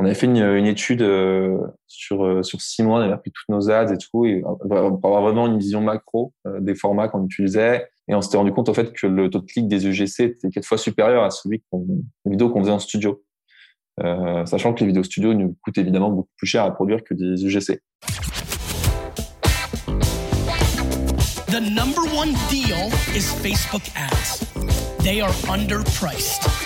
on avait fait une, étude sur sur six mois, on avait pris toutes nos ads et tout, et pour avoir vraiment une vision macro des formats qu'on utilisait. Et on s'était rendu compte en fait que le taux de clic des UGC était quatre fois supérieur à celui qu'on, les vidéos qu'on faisait en studio. Euh, sachant que les vidéos studio nous coûtent évidemment beaucoup plus cher à produire que des UGC. The number one deal is Facebook ads. They are underpriced.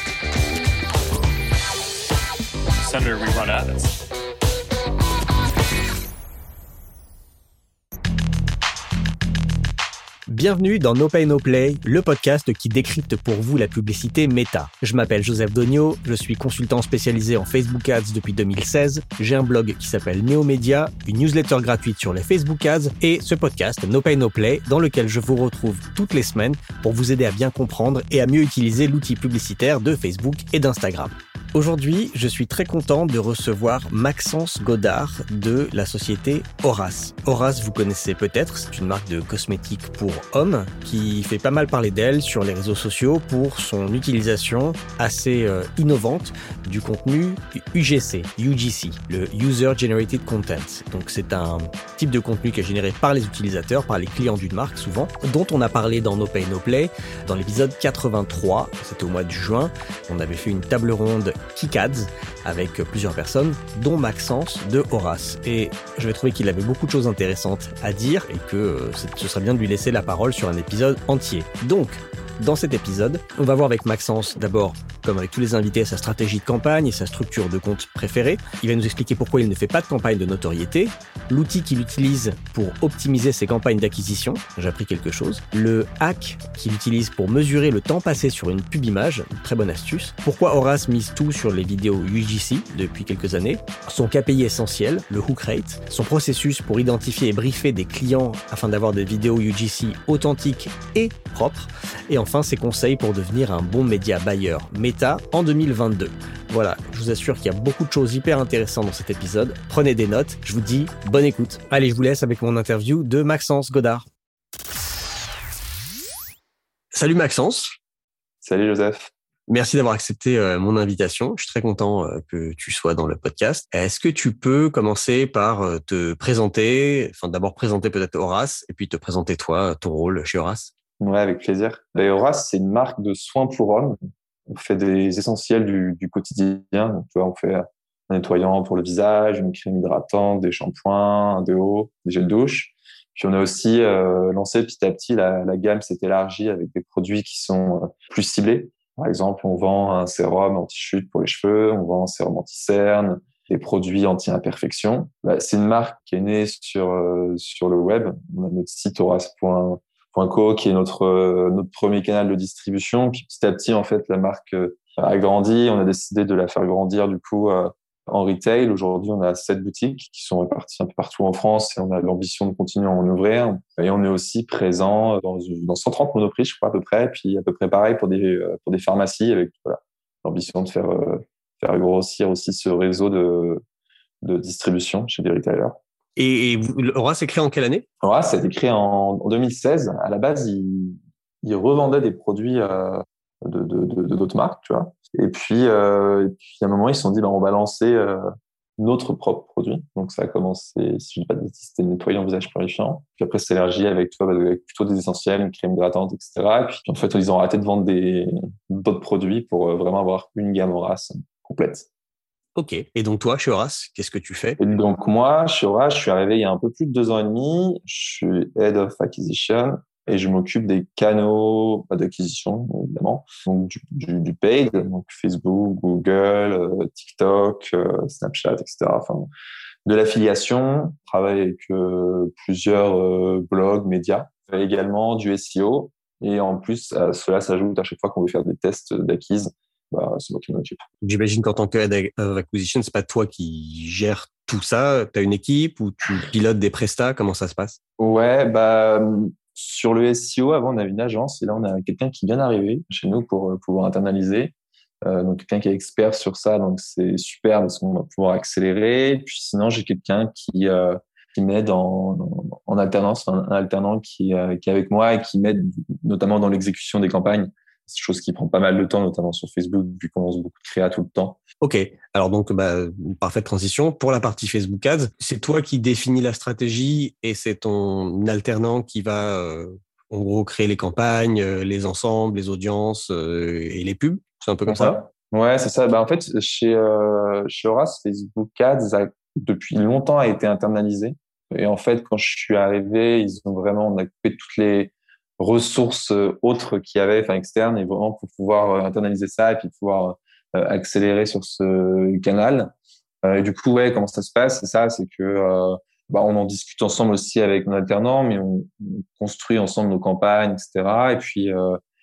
Bienvenue dans No Pay No Play, le podcast qui décrypte pour vous la publicité méta. Je m'appelle Joseph Dogno, je suis consultant spécialisé en Facebook Ads depuis 2016. J'ai un blog qui s'appelle Neomedia, une newsletter gratuite sur les Facebook Ads et ce podcast No Pay No Play dans lequel je vous retrouve toutes les semaines pour vous aider à bien comprendre et à mieux utiliser l'outil publicitaire de Facebook et d'Instagram. Aujourd'hui, je suis très content de recevoir Maxence Godard de la société Horace. Horace, vous connaissez peut-être, c'est une marque de cosmétiques pour hommes qui fait pas mal parler d'elle sur les réseaux sociaux pour son utilisation assez euh, innovante du contenu UGC, UGC, le User Generated Content. Donc c'est un type de contenu qui est généré par les utilisateurs, par les clients d'une marque souvent, dont on a parlé dans No Pay No Play dans l'épisode 83, c'était au mois de juin. On avait fait une table ronde Kikads avec plusieurs personnes, dont Maxence de Horace. Et je vais trouver qu'il avait beaucoup de choses intéressantes à dire et que euh, ce serait bien de lui laisser la parole sur un épisode entier. Donc, dans cet épisode, on va voir avec Maxence d'abord, comme avec tous les invités, sa stratégie de campagne et sa structure de compte préférée. Il va nous expliquer pourquoi il ne fait pas de campagne de notoriété, l'outil qu'il utilise pour optimiser ses campagnes d'acquisition, j'ai appris quelque chose, le hack qu'il utilise pour mesurer le temps passé sur une pub image, très bonne astuce, pourquoi Horace mise tout sur les vidéos UGC depuis quelques années, son KPI essentiel, le hook rate, son processus pour identifier et briefer des clients afin d'avoir des vidéos UGC authentiques et propres, et enfin ses conseils pour devenir un bon média buyer méta en 2022. Voilà, je vous assure qu'il y a beaucoup de choses hyper intéressantes dans cet épisode. Prenez des notes, je vous dis bonne écoute. Allez, je vous laisse avec mon interview de Maxence Godard. Salut Maxence. Salut Joseph. Merci d'avoir accepté euh, mon invitation. Je suis très content euh, que tu sois dans le podcast. Est-ce que tu peux commencer par euh, te présenter, enfin d'abord présenter peut-être Horace et puis te présenter toi, ton rôle chez Horace? Ouais, avec plaisir. Ben, Horace, c'est une marque de soins pour hommes. On fait des essentiels du, du quotidien. Tu vois, on fait un nettoyant pour le visage, une crème hydratante, des shampoings, un déo, des gels douche. Puis on a aussi euh, lancé petit à petit, la, la gamme s'est élargie avec des produits qui sont euh, plus ciblés. Par exemple, on vend un sérum anti-chute pour les cheveux, on vend un sérum anti-cerne, des produits anti-imperfection. Bah, c'est une marque qui est née sur, euh, sur le web. On a notre site horace.com Co, qui est notre euh, notre premier canal de distribution. Puis petit à petit, en fait, la marque euh, a grandi. On a décidé de la faire grandir du coup euh, en retail. Aujourd'hui, on a sept boutiques qui sont réparties un peu partout en France et on a l'ambition de continuer à en ouvrir. Et on est aussi présent dans, dans 130 monoprix, je crois à peu près. Puis à peu près pareil pour des pour des pharmacies avec l'ambition de faire faire grossir aussi ce réseau de de distribution chez des retailers. Et, Horace est créé en quelle année? Horace a été créé en, 2016. À la base, il, il revendait des produits euh, de d'autres marques, tu vois. Et puis, euh, et puis, à un moment, ils se sont dit, bah, on va lancer euh, notre propre produit. Donc, ça a commencé, si je ne dis pas de c'était nettoyant visage purifiant. Puis après, c'est élargi avec, bah, avec plutôt des essentiels, une crème hydratante, etc. Et puis, en fait, ils ont arrêté de vendre d'autres produits pour euh, vraiment avoir une gamme Horace complète. Ok. Et donc toi, chez qu'est-ce que tu fais? Et Donc moi, chez je suis arrivé il y a un peu plus de deux ans et demi. Je suis Head of Acquisition et je m'occupe des canaux d'acquisition, évidemment. Donc du, du, paid, donc Facebook, Google, euh, TikTok, euh, Snapchat, etc. Enfin, de l'affiliation. Je travaille avec euh, plusieurs blogs, médias. également du SEO. Et en plus, cela s'ajoute à chaque fois qu'on veut faire des tests d'acquise bah, c'est moi qui m'en occupe. J'imagine qu'en tant que head of acquisition, c'est pas toi qui gères tout ça. Tu as une équipe ou tu pilotes des prestats? Comment ça se passe? Ouais, bah sur le SEO, avant on avait une agence et là on a quelqu'un qui vient d'arriver chez nous pour euh, pouvoir internaliser. Euh, donc quelqu'un qui est expert sur ça, donc c'est super parce qu'on va pouvoir accélérer. Puis sinon j'ai quelqu'un qui euh, qui m'aide en, en, alternance, un, alternant qui, qui est avec moi et qui m'aide notamment dans l'exécution des campagnes chose qui prend pas mal de temps, notamment sur Facebook, vu qu'on lance beaucoup de créa tout le temps. Ok, alors donc bah, parfaite transition. Pour la partie Facebook Ads, c'est toi qui définis la stratégie et c'est ton alternant qui va euh, en gros créer les campagnes, euh, les ensembles, les audiences euh, et les pubs. C'est un peu comme ça? Ouais, c'est ça. Bah, en fait, chez chez Horace, Facebook Ads a, depuis longtemps a été internalisé. Et en fait, quand je suis arrivé, ils ont vraiment on a coupé toutes les ressources autres qu'il y avait, enfin externes, et vraiment pour pouvoir internaliser ça et puis pouvoir euh, accélérer sur ce canal. Euh, et du coup, ouais, comment ça se passe? C'est ça, c'est que euh, bah, on en discute ensemble aussi avec nos alternants, mais on, construit ensemble nos campagnes, etc. Et puis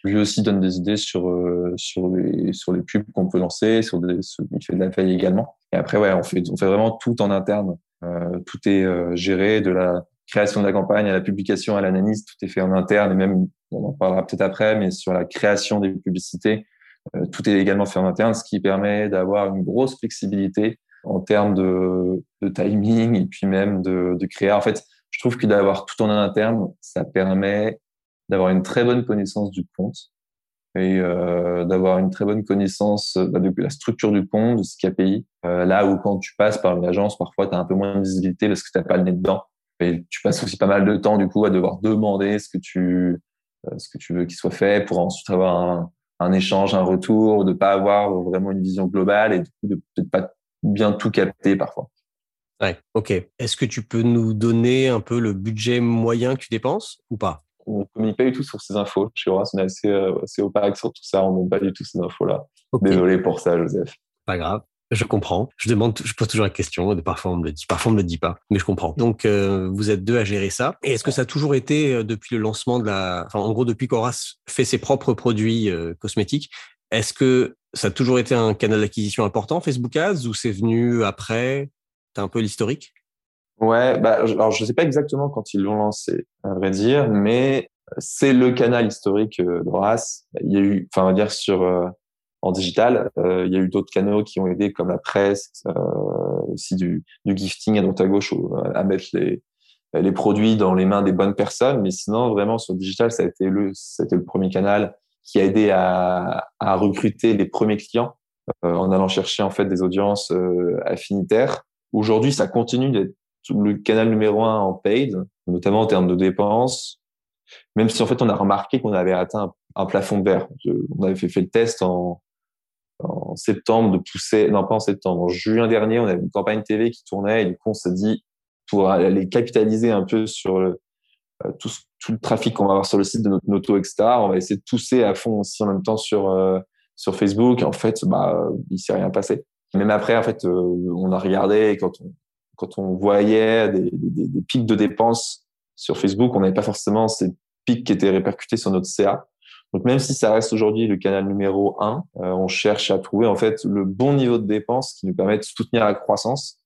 lui aussi donne des idées sur sur les sur les pubs qu'on peut lancer, sur des, il fait de la également. Et après, ouais, on fait on fait vraiment tout en interne. Euh, tout est géré de la création de la campagne à la publication à l'analyse, tout est fait en interne et même on en parlera peut-être après, mais sur la création des publicités, euh, tout est également fait en interne, ce qui permet d'avoir une grosse flexibilité en termes de, timing et puis même de, créer. En fait, je trouve que d'avoir tout en interne, ça permet d'avoir une très bonne connaissance du compte et euh, d'avoir une très bonne connaissance bah, de la structure du compte, de ce KPI. Euh, là où quand tu passes par une agence, parfois tu as un peu moins de visibilité parce que tu n'as pas le nez dedans. Et tu passes aussi pas mal de temps du coup à devoir demander ce que tu euh, ce que tu veux qu'il soit fait pour ensuite avoir un, un échange, un retour, de pas avoir vraiment une vision globale et du coup de peut-être pas bien tout capter parfois. Ouais, ok. Est-ce que tu peux nous donner un peu le budget moyen que tu dépenses ou pas? On ne communique pas du tout sur ces infos. Chez Horace, on est assez, euh, assez opaque sur tout ça. On ne montre pas du tout ces infos-là. Désolé pour ça, Joseph. Pas grave. Je comprends. Je demande, je pose toujours la question. Parfois on me le dit, parfois on me le dit pas, mais je comprends. Donc euh, vous êtes deux à gérer ça. Et est-ce que ça a toujours été euh, depuis le lancement de la, enfin en gros depuis qu'Horace fait ses propres produits euh, cosmétiques, est-ce que ça a toujours été un canal d'acquisition important Facebook Ads ou c'est venu après? T'as un peu l'historique? Ouais, bah alors je sais pas exactement quand ils l'ont lancé, à vrai dire, mais c'est le canal historique d'Horace. Il y a eu, enfin on va dire sur en digital. Euh, il y a eu d'autres canaux qui ont aidé, comme la presse, euh, aussi du, du, gifting à droite à gauche, à mettre les, les produits dans les mains des bonnes personnes. Mais sinon, vraiment, sur le digital, ça a été le, c'était le premier canal qui a aidé à, à recruter les premiers clients euh, en allant chercher en fait des audiences euh, affinitaires. Aujourd'hui, ça continue d'être le canal numéro un en paid, notamment en termes de dépenses. Même si en fait on a remarqué qu'on avait atteint un, plafond de verre. On avait fait, fait le test en, en septembre de pousser, non pas en septembre, en juin dernier, on avait une campagne TV qui tournait et du coup on s'est dit pour aller capitaliser un peu sur euh, tout, le trafic qu'on va avoir sur le site de notre moto, etc. On va essayer de pousser à fond aussi en même temps sur euh, sur Facebook. Et en fait, bah il s'est rien passé. Même après, en fait, euh, on a regardé quand on quand on voyait des pics de dépenses sur Facebook, on n'avait pas forcément ces pics qui étaient répercutés sur notre CA. Donc même si ça reste aujourd'hui le canal numéro un, euh, on cherche à trouver en fait le bon niveau de dépense qui nous permet de soutenir la croissance,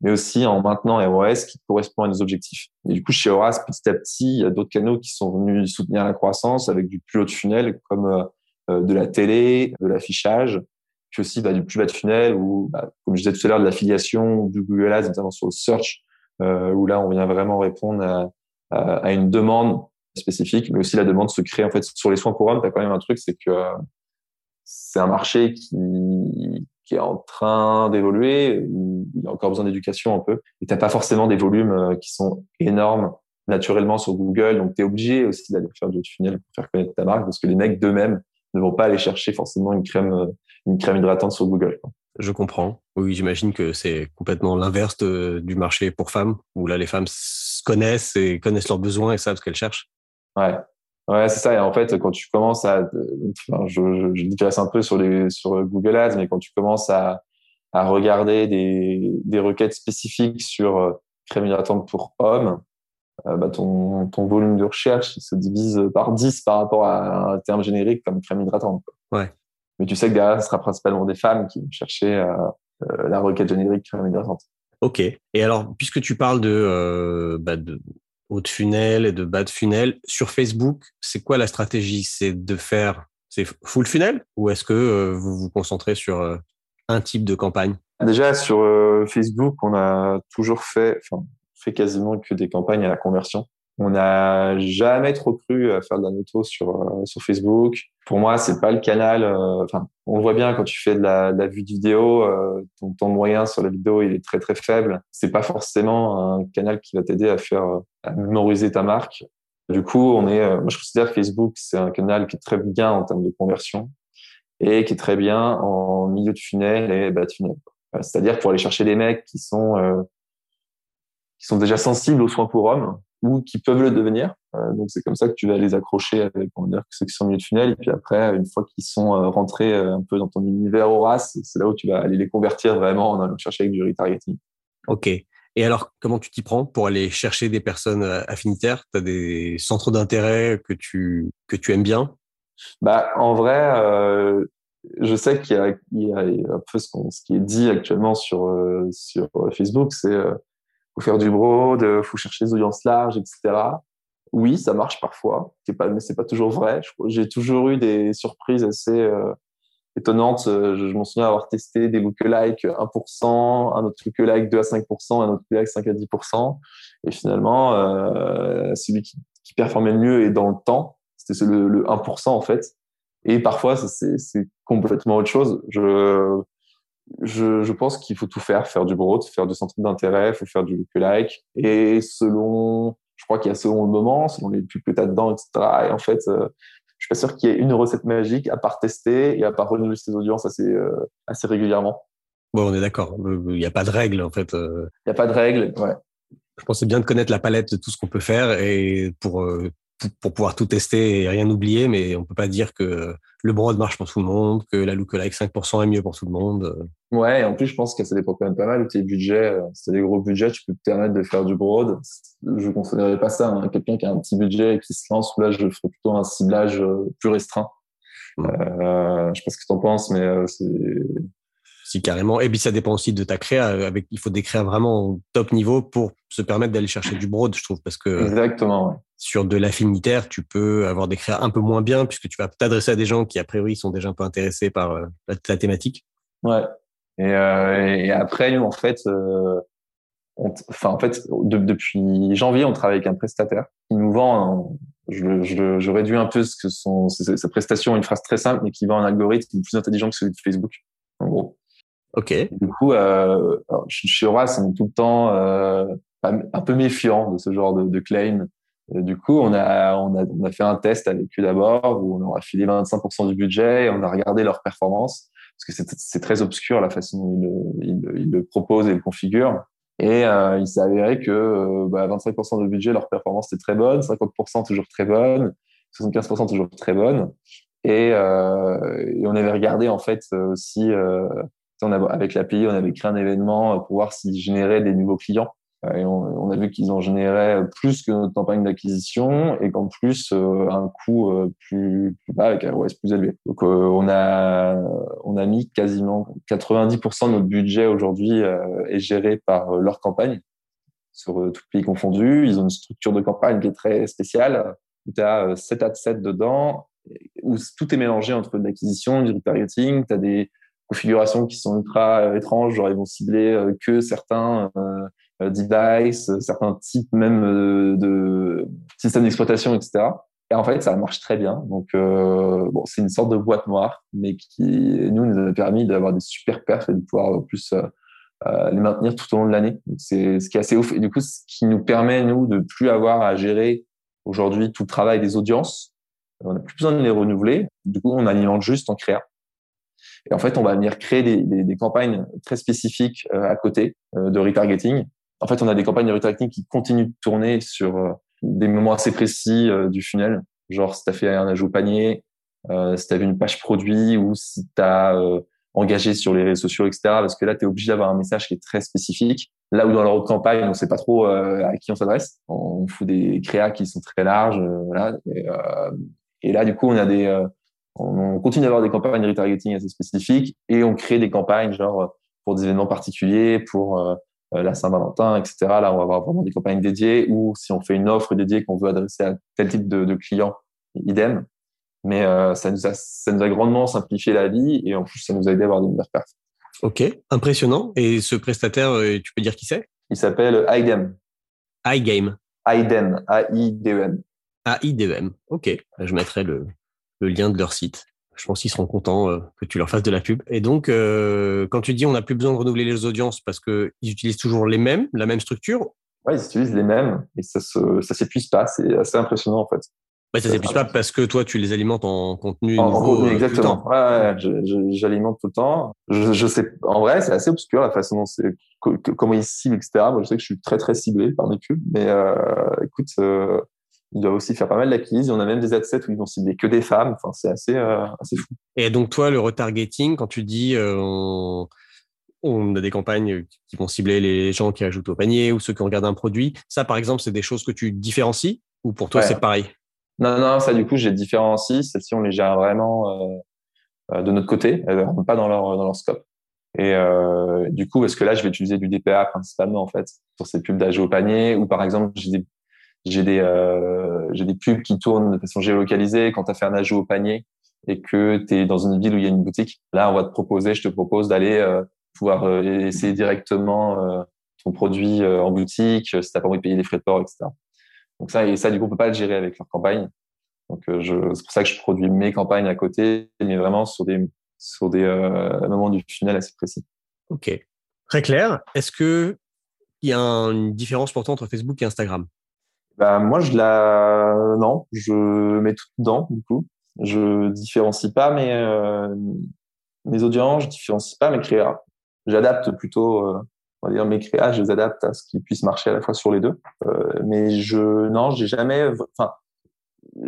mais aussi en maintenant ROS qui correspond à nos objectifs. Et du coup, chez Horace, petit à petit, il y a d'autres canaux qui sont venus soutenir la croissance avec du plus haut de funnel, comme euh, euh, de la télé, de l'affichage, puis aussi bah, du plus bas de funnel, ou bah, comme je disais tout à l'heure, de l'affiliation, du Google Ads, notamment sur le search, où là, on vient vraiment répondre à, à une demande spécifique, mais aussi la demande se crée en fait sur les soins pour hommes. Tu as quand même un truc, c'est que c'est un marché qui, qui est en train d'évoluer, il y a encore besoin d'éducation un peu, et t'as pas forcément des volumes euh, qui sont énormes naturellement sur Google, donc tu es obligé aussi d'aller faire du tunnel pour faire connaître ta marque, parce que les mecs d'eux-mêmes ne vont pas aller chercher forcément une crème, euh, une crème hydratante sur Google. Je comprends. Oui, j'imagine que c'est complètement l'inverse du marché pour femmes, où là les femmes connaissent et connaissent leurs besoins et savent ce qu'elles cherchent. Ouais. Ouais, c'est ça. Et en fait, quand tu commences à, enfin, je, je, digresse un peu sur les, sur Google Ads, mais quand tu commences à, à regarder des, des requêtes spécifiques sur euh, crème hydratante pour hommes, euh, bah, ton, ton volume de recherche se divise par 10 par rapport à un terme générique comme crème hydratante. Quoi. Ouais. Mais tu sais que derrière, ce sera principalement des femmes qui vont chercher euh, la requête générique crème hydratante. Ok. Et alors, puisque tu parles de, bah de haut de funnel et de bas de funnel. Sur Facebook, c'est quoi la stratégie? C'est de faire c'est full funnel? Ou est-ce que euh, vous vous concentrez sur euh, un type de campagne? Déjà sur euh, Facebook, on a toujours fait, enfin, fait quasiment que des campagnes à la conversion. On n'a jamais trop cru à faire de la noto sur euh, sur Facebook. Pour moi, c'est pas le canal. Euh, enfin, on voit bien quand tu fais de la, de la vue de vidéo, euh, ton temps moyen sur la vidéo il est très très faible. C'est pas forcément un canal qui va t'aider à faire à mémoriser ta marque. Du coup, on est. moi, je considère Facebook c'est un canal qui est très bien en termes de conversion et qui est très bien en milieu de funnel et bas de funnel. C'est-à-dire pour aller chercher des mecs qui sont qui sont déjà sensibles aux soins pour hommes ou qui peuvent le devenir. Euh, donc c'est comme ça que tu vas les accrocher avec on va dire ceux qui sont au milieu de funnel et puis après une fois qu'ils sont euh, rentrés euh, un peu dans ton univers Horace, c'est là où tu vas aller les convertir vraiment en allant chercher avec du retargeting. OK. Et alors, comment tu t'y prends pour aller chercher des personnes affinitaires? Tu as des centres d'intérêt que tu, que tu aimes bien? Bah, En vrai, euh, je sais qu'il y, y, a un peu ce, ce, qui est dit actuellement sur, sur Facebook, c'est faut faire du broad, euh, faut chercher des audiences larges, etc. Oui, ça marche parfois, pas, mais c'est pas toujours vrai. J'ai toujours eu des surprises assez euh, étonnantes. Euh, je, m'en souviens avoir testé des lookalikes 1%, un autre lookalike 2 à 5%, un autre lookalike 5 à 10%. Et finalement, celui qui, qui, performait le mieux et dans le temps, c'était le, le 1% en fait. Et parfois, c'est complètement autre chose. Je, je, je pense qu'il faut tout faire, faire du broad, faire du centre d'intérêt, faut faire du lookalike. Et selon, je crois qu'il y a selon le moment, selon les pubs que tu as dedans, etc. Et en fait, euh, je suis pas sûr qu'il y ait une recette magique à part tester et à part renouveler ses audiences assez, euh, assez régulièrement. Bon, on est d'accord. Il n'y a pas de règle, en fait. Euh. Il n'y a pas de règle, ouais. Je pensais bien de connaître la palette de tout ce qu'on peut faire et pour pour pouvoir tout tester et rien oublier, mais on peut pas dire que le broad marche pour tout le monde, que la lookalike 5% est mieux pour tout le monde. Ouais, et en plus, je pense que ça dépend quand même pas mal de tes budgets. Euh, si t'as des gros budgets, tu peux te permettre de faire du broad. Je ne considérerais pas ça. Hein. Quelqu'un qui a un petit budget et qui se lance, là, je ferais plutôt un ciblage euh, plus restreint. Euh, je sais pas ce que tu en penses, mais euh, c'est si carrément. Et puis ça dépend aussi de ta créa. Avec, il faut des créas vraiment top niveau pour se permettre d'aller chercher du broad, je trouve, parce que exactement. Sur de l'affinitaire, tu peux avoir des créas un peu moins bien puisque tu vas t'adresser à des gens qui a priori sont déjà un peu intéressés par euh, la, thématique. Ouais. Et, euh, et, après, nous, en fait, euh, enfin, en fait, depuis janvier, on travaille avec un prestataire qui nous vend. je, je, je, réduis un peu ce que son, sa prestation, une phrase très simple, mais qui vend un algorithme plus intelligent que celui de Facebook. En gros. Ok. Du coup, euh, on est tout le temps euh, un peu méfiant de ce genre de, de claim. du coup, on a, on, a, on a fait un test avec eux d'abord où on leur a filé 25% du budget et on a regardé leur performance parce que c'est très obscur la façon dont ils le, ils, le proposent et le configurent. Et euh, il s'est avéré que euh, bah, 25% de budget, leur performance était très bonne, 50% toujours très bonne, 75% toujours très bonne. Et, euh, et, on avait regardé en fait aussi on avec l'API, on avait créé un événement pour voir s'ils généraient des nouveaux clients. Euh, et on, a vu qu'ils en généraient plus que notre campagne d'acquisition et qu'en plus euh, un coût euh, plus, bas avec un ROS plus élevé. Donc on a on a mis quasiment 90% de notre budget aujourd'hui est géré par leur campagne sur tout pays confondu. Ils ont une structure de campagne qui est très spéciale tu as 7 à 7 dedans où tout est mélangé entre l'acquisition, du retargeting, tu des configurations qui sont ultra euh, étranges, genre ils vont cibler euh, que certains euh, devices, certains types même de systèmes d'exploitation, etc. Et en fait, ça marche très bien. Donc, euh, bon, c'est une sorte de boîte noire, mais qui nous nous a permis d'avoir des super perfs et de pouvoir plus euh, les maintenir tout au long de l'année. C'est ce qui est assez ouf. Et du coup, ce qui nous permet nous de plus avoir à gérer aujourd'hui tout le travail des audiences. On n'a plus besoin de les renouveler. Du coup, on alimente juste en créa. Et en fait, on va venir créer des, des, des campagnes très spécifiques euh, à côté euh, de retargeting. En fait, on a des campagnes de retargeting qui continuent de tourner sur euh, des moments assez précis du funnel. Genre, si tu as fait un ajout panier, si tu as vu une page produit ou si tu as engagé sur les réseaux sociaux, etc. Parce que là, tu es obligé d'avoir un message qui est très spécifique. Là où dans leur campagne, on ne sait pas trop à qui on s'adresse. On fout des créas qui sont très larges. voilà. Et, et, là, du coup, on a des on, continue d'avoir des campagnes de retargeting assez spécifiques et on crée des campagnes genre pour des événements particuliers, pour euh, euh, la Saint-Valentin, etc. Là, on va avoir vraiment des campagnes dédiées ou si on fait une offre dédiée qu'on veut adresser à tel type de, de client, idem. Mais euh, ça, nous a, ça nous a grandement simplifié la vie et en plus, ça nous a aidé à avoir des meilleures pertes. Ok, impressionnant. Et ce prestataire, tu peux dire qui c'est? Il s'appelle iGame. iGame. AIDEM, A-I-D-E-M. A-I-D-E-M, ok. Je mettrai le, le lien de leur site. Je pense qu'ils seront contents euh, que tu leur fasses de la pub. Et donc, euh, quand tu dis on n'a plus besoin de renouveler les audiences parce qu'ils utilisent toujours les mêmes, la même structure? Oui, ils utilisent les mêmes et ça ne ça s'épuise pas. C'est assez impressionnant en fait. Bah, ça s'épuise pas parce que toi, tu les alimentes en contenu. En, contenu, exactement. Ouais, j'alimente tout le temps. Je, je sais, en vrai, c'est assez obscur la façon dont c'est, comment ils ciblent, etc. Moi, je sais que je suis très très ciblé par mes pubs, mais euh, écoute, euh, il doit aussi faire pas mal d'acquises. On a même des adsets où ils vont cibler que des femmes. Enfin, c'est assez, euh, assez fou. Et donc, toi, le retargeting, quand tu dis euh, on, on, a des campagnes qui vont cibler les gens qui ajoutent au panier ou ceux qui regardent un produit, ça, par exemple, c'est des choses que tu différencies ou pour toi, c'est pareil? Non, non, ça, du coup, j'ai différencie. Celles-ci, on les gère vraiment euh, euh de notre côté. Elles ne rentrent pas dans leur, dans leur scope. Et euh, du coup, parce que là, je vais utiliser du DPA principalement, en fait, pour ces pubs d'ajout au panier, ou par exemple, j'ai des j'ai des, euh, des pubs qui tournent de façon géolocalisée. Quand tu as fait un ajout au panier et que tu es dans une ville où il y a une boutique, là, on va te proposer, je te propose d'aller euh, pouvoir euh, essayer directement ton produit en boutique si tu pas envie de payer les frais de port, etc. Donc ça, et ça, du coup, on peut pas le gérer avec leur campagne. Donc, c'est pour ça que je produis mes campagnes à côté, mais vraiment sur des, sur des moments du funnel assez précis. OK. Très clair. Est-ce que il y a une différence pourtant entre Facebook et Instagram? Bah, moi, je la, non, je mets tout dedans, du coup. Je différencie pas mes, euh, mes audiences, je différencie pas mes créas. J'adapte plutôt, euh, on va dire, mes créas, je les adapte à ce qui puisse marcher à la fois sur les deux. Euh, mais je, non, j'ai jamais, enfin,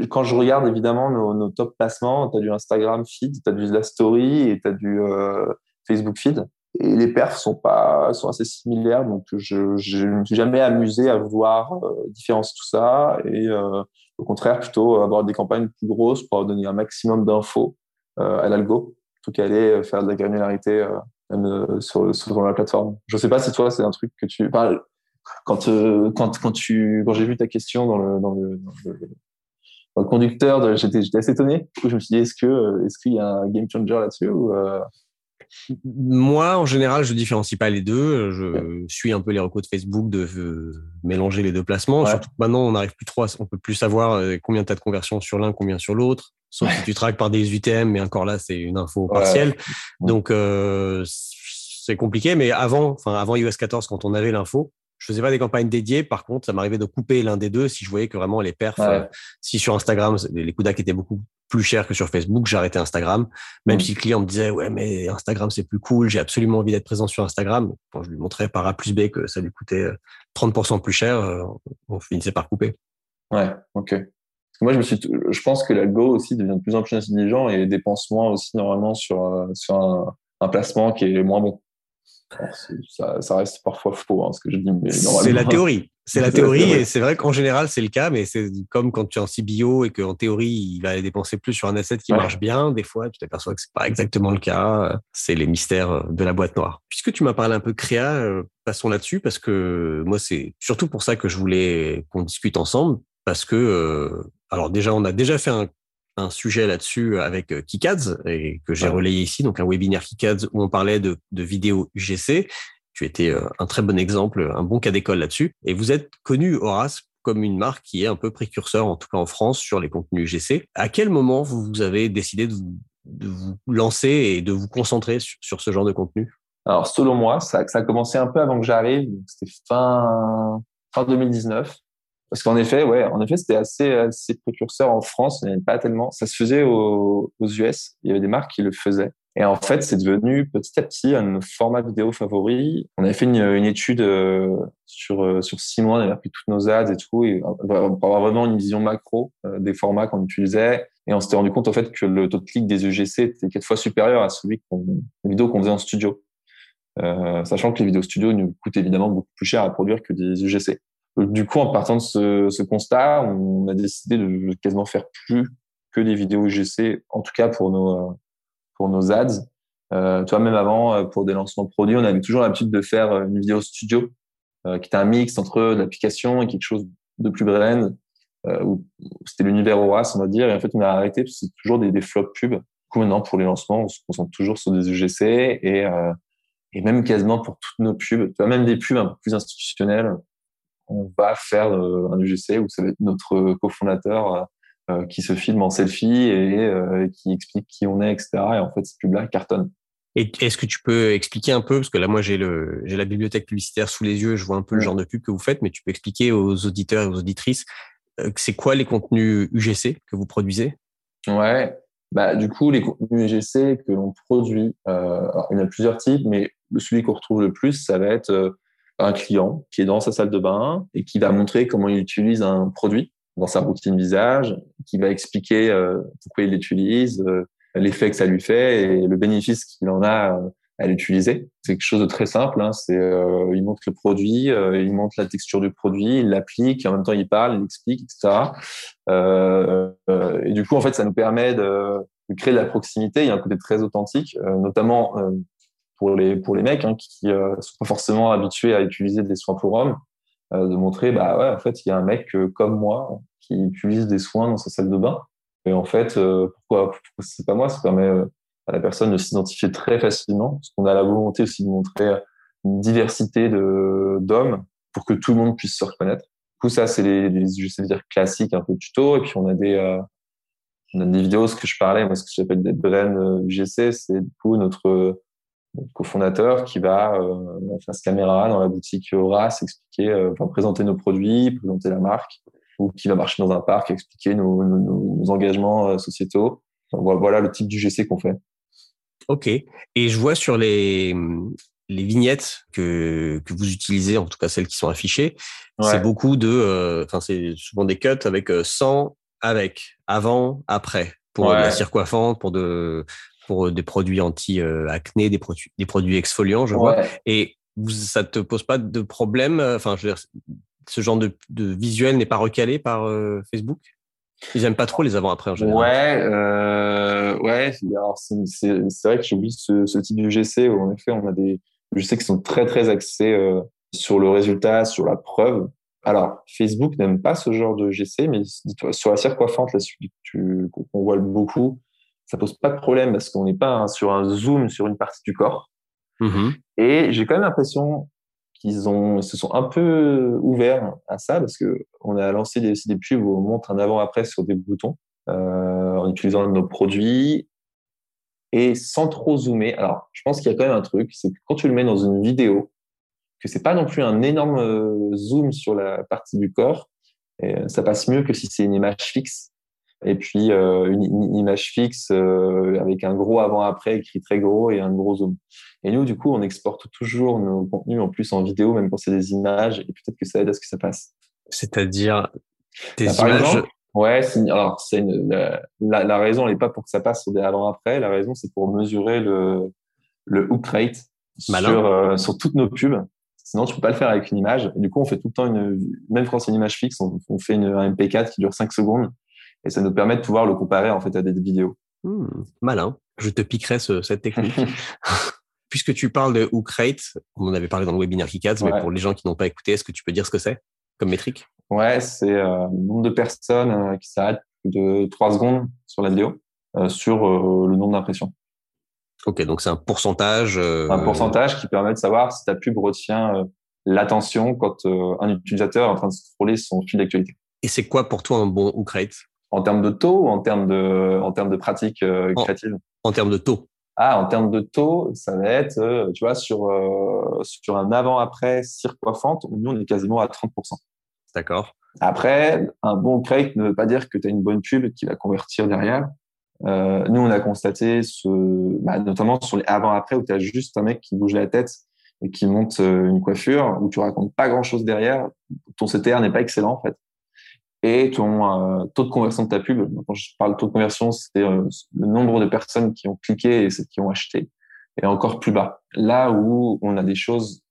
quand je regarde évidemment nos, nos top placements, tu as du Instagram feed, tu as du la story et tu as du euh, Facebook feed et les perfs sont pas sont assez similaires donc je je me suis jamais amusé à voir euh, différencier tout ça. Et euh, au contraire plutôt avoir des campagnes plus grosses pour donner un maximum d'infos euh, à l'algo tout qu'aller faire de la granularité même sur, sur la plateforme. Je sais pas si toi c'est un truc que tu enfin, quand quand quand tu quand j'ai vu ta question dans le dans le, dans le, conducteur j'étais j'étais assez étonné. Du coup je me suis dit est-ce que est-ce qu'il y a un game changer là-dessus ou moi, en général, je différencie pas les deux. Je suis un peu les recours de Facebook de euh, mélanger les deux placements. Surtout que maintenant, on n'arrive plus trop, à, on peut plus savoir euh, combien tu as de conversions sur l'un, combien sur l'autre. Sauf si tu traques par des UTM, mais encore là, c'est une info partielle. Donc, euh, c'est compliqué. Mais avant, enfin, avant iOS 14, quand on avait l'info, je faisais pas des campagnes dédiées. Par contre, ça m'arrivait de couper l'un des deux si je voyais que vraiment les perfs, si sur Instagram, les coups étaient beaucoup plus cher que sur Facebook, j'arrêtais Instagram. Même mm. si le client me disait, ouais, mais Instagram, c'est plus cool, j'ai absolument envie d'être présent sur Instagram. Quand je lui montrais par A plus B que ça lui coûtait 30% euh, plus cher, euh, on finissait par couper. Ouais, ok. Moi, je me suis, je pense que l'algo aussi devient de plus en plus intelligent et dépense moins aussi normalement sur, euh, sur un, un placement qui est moins bon. Ça, ça, reste parfois faux, hein, ce que je dis, mais C'est la théorie. C'est la théorie et c'est vrai qu'en général c'est le cas, mais c'est comme quand tu es en CBO et qu'en théorie il va dépenser plus sur un asset qui marche bien. Des fois, tu t'aperçois que c'est pas exactement le cas. C'est les mystères de la boîte noire. Puisque tu m'as parlé un peu créa, euh, passons là-dessus parce que moi c'est surtout pour ça que je voulais qu'on discute ensemble parce que euh, alors déjà on a déjà fait un un sujet là-dessus avec euh, Kikads et que j'ai relayé ici, donc un webinaire Kikads où on parlait de, de vidéos UGC. Tu étais euh, un très bon exemple, un bon cas d'école là-dessus. Et vous êtes connu, Horace, comme une marque qui est un peu précurseur, en tout cas en France, sur les contenus UGC. À quel moment vous avez décidé de vous, de vous lancer et de vous concentrer sur, ce genre de contenu? Alors, selon moi, ça, ça a commencé un peu avant que j'arrive. C'était fin, fin 2019. Parce qu'en effet, ouais, en effet, c'était assez, assez précurseur en France, mais pas tellement. Ça se faisait aux, aux US. Il y avait des marques qui le faisaient. Et en fait, c'est devenu petit à petit un format vidéo favori. On avait fait une, une étude euh, sur euh, sur six mois, on avait pris toutes nos ads et tout, et pour avoir vraiment une vision macro euh, des formats qu'on utilisait. Et on s'était rendu compte en fait que le taux de clic des UGC était quatre fois supérieur à celui qu'on les vidéos qu'on faisait en studio, euh, sachant que les vidéos studio nous coûtent évidemment beaucoup plus cher à produire que des UGC. Du coup, en partant de ce, constat, on a décidé de quasiment faire plus que des vidéos UGC, en tout cas pour nos, pour nos ads. Euh, toi, même avant, euh, pour des lancements produits, on avait toujours l'habitude de faire euh, une vidéo studio, qui était un mix entre l'application et quelque chose de plus brand, où c'était l'univers OAS, on va dire. Et en fait, on a arrêté parce que c'est toujours des, des flops pubs. Du coup, maintenant, pour les lancements, on se concentre toujours sur des UGC et, et même quasiment pour toutes nos pubs. Même des pubs un peu plus institutionnelles, on va faire un UGC où ça va être notre cofondateur qui se filme en selfie et qui explique qui on est, etc. Et en fait, ce pub-là cartonne. Et est-ce que tu peux expliquer un peu, parce que là, moi, j'ai le, j'ai la bibliothèque publicitaire sous les yeux, je vois un peu le genre de pub que vous faites, mais tu peux expliquer aux auditeurs et aux auditrices, c'est quoi les contenus UGC que vous produisez? Ouais, bah, du coup, les contenus UGC que l'on produit, euh, il y en a plusieurs types, mais celui qu'on retrouve le plus, ça va être euh, un client qui est dans sa salle de bain et qui va montrer comment il utilise un produit dans sa routine visage, qui va expliquer euh, pourquoi il l'utilise, euh, l'effet que ça lui fait et le bénéfice qu'il en a euh, à l'utiliser. C'est quelque chose de très simple. Hein. C'est, euh, il montre le produit, il montre la texture du produit, il l'applique, en même temps il parle, il explique, etc. Et du coup, en fait, ça nous permet de, de, créer de la proximité. Il y a un côté très authentique, notamment pour les pour les mecs hein, qui sont pas forcément habitués à utiliser des soins pour hommes, de montrer, bah ouais, en fait, il y a un mec comme moi qui utilise des soins dans sa salle de bain. Et en fait, pourquoi, pourquoi c'est pas moi? Ça permet à la personne de s'identifier très facilement, parce qu'on a la volonté aussi de montrer une diversité d'hommes pour que tout le monde puisse se reconnaître. Du coup, ça, c'est les, les, je dire classiques, un peu tuto, et puis on a des euh, on a des vidéos, ce que je parlais, moi, ce que j'appelle des brain UGC, c'est du coup notre, notre cofondateur qui va euh, face caméra dans la boutique Aura s'expliquer, euh, enfin, présenter nos produits, présenter la marque, ou qui va marcher dans un parc, expliquer nos, nos, nos engagements euh, sociétaux. voilà le type d'UGC qu'on fait. Ok. Et je vois sur les, les vignettes que, que vous utilisez, en tout cas celles qui sont affichées, ouais. c'est beaucoup de, euh, enfin, c'est souvent des cuts avec euh, sans, avec, avant, après, pour ouais. la cire coiffante, pour de, pour des produits anti-acné, des produits, des produits exfoliants, je ouais. vois. Et ça te pose pas de problème, euh, enfin, je veux dire, ce genre de, de visuel n'est pas recalé par euh, Facebook? Ils aiment pas trop les avant-après en général. Ouais, euh, ouais. c'est vrai que j'oublie ce, ce type de GC où en effet on a des GC qui sont très très axés euh, sur le résultat, sur la preuve. Alors Facebook n'aime pas ce genre de GC, mais sur la cire coiffante, là, qu'on voit beaucoup, ça pose pas de problème parce qu'on n'est pas hein, sur un zoom sur une partie du corps. Mmh. Et j'ai quand même l'impression qu'ils ont, ils se sont un peu ouverts à ça parce que on a lancé des, des pubs où on montre un avant-après sur des boutons euh, en utilisant nos produits et sans trop zoomer. Alors, je pense qu'il y a quand même un truc, c'est que quand tu le mets dans une vidéo, que c'est pas non plus un énorme euh, zoom sur la partie du corps, et ça passe mieux que si c'est une image fixe. Et puis euh, une, une, image fixe euh, avec un gros avant-après écrit très gros et un gros zoom. Et nous, du coup, on exporte toujours nos contenus en plus en vidéo, même quand c'est des images, et peut-être que ça aide à ce que ça passe. C'est-à-dire des bah, images. Exemple, ouais, alors c'est la, la, raison, n'est pas pour que ça passe sur des avant-après. La raison, c'est pour mesurer le le hook rate sur euh, sur toutes nos pubs. Sinon, tu peux pas le faire avec une image. Et du coup, on fait tout le temps une, même quand c'est une image fixe, on, on fait une, un MP4 qui dure 5 secondes et ça nous permet de pouvoir le comparer en fait à des vidéos. Mmh, malin. Je te piquerai ce, cette technique. Puisque tu parles de hook rate, on en avait parlé dans le webinaire Kikaz, ouais. mais pour les gens qui n'ont pas écouté, est-ce que tu peux dire ce que c'est comme métrique? Ouais, c'est euh, le nombre de personnes euh, qui s'arrêtent de 3 secondes sur la vidéo euh, sur le nombre d'impressions. Ok, donc c'est un pourcentage. Un pourcentage qui permet de savoir si ta pub retient l'attention quand un utilisateur est en train de scroller son fil d'actualité. Et c'est quoi pour toi un bon hook rate en termes de taux ou en termes de, en termes de pratiques euh, créatives? en, en, termes de taux. Ah, en termes de taux, ça va être, euh, tu vois, sur, euh, sur un avant-après cire coiffante, nous, on est quasiment à 30%. D'accord. Après, un bon crate ne veut pas dire que tu as une bonne pub qui va convertir derrière. Euh, nous, on a constaté, ce, bah, notamment sur les avant-après, où tu as juste un mec qui bouge la tête et qui monte une coiffure, où tu racontes pas grand-chose derrière. Ton CTR n'est pas excellent, en fait et ton euh, taux de conversion de ta pub. Quand je parle de taux de conversion, c'est euh, le nombre de personnes qui ont cliqué et qui ont acheté est encore plus bas. Là où on a des choses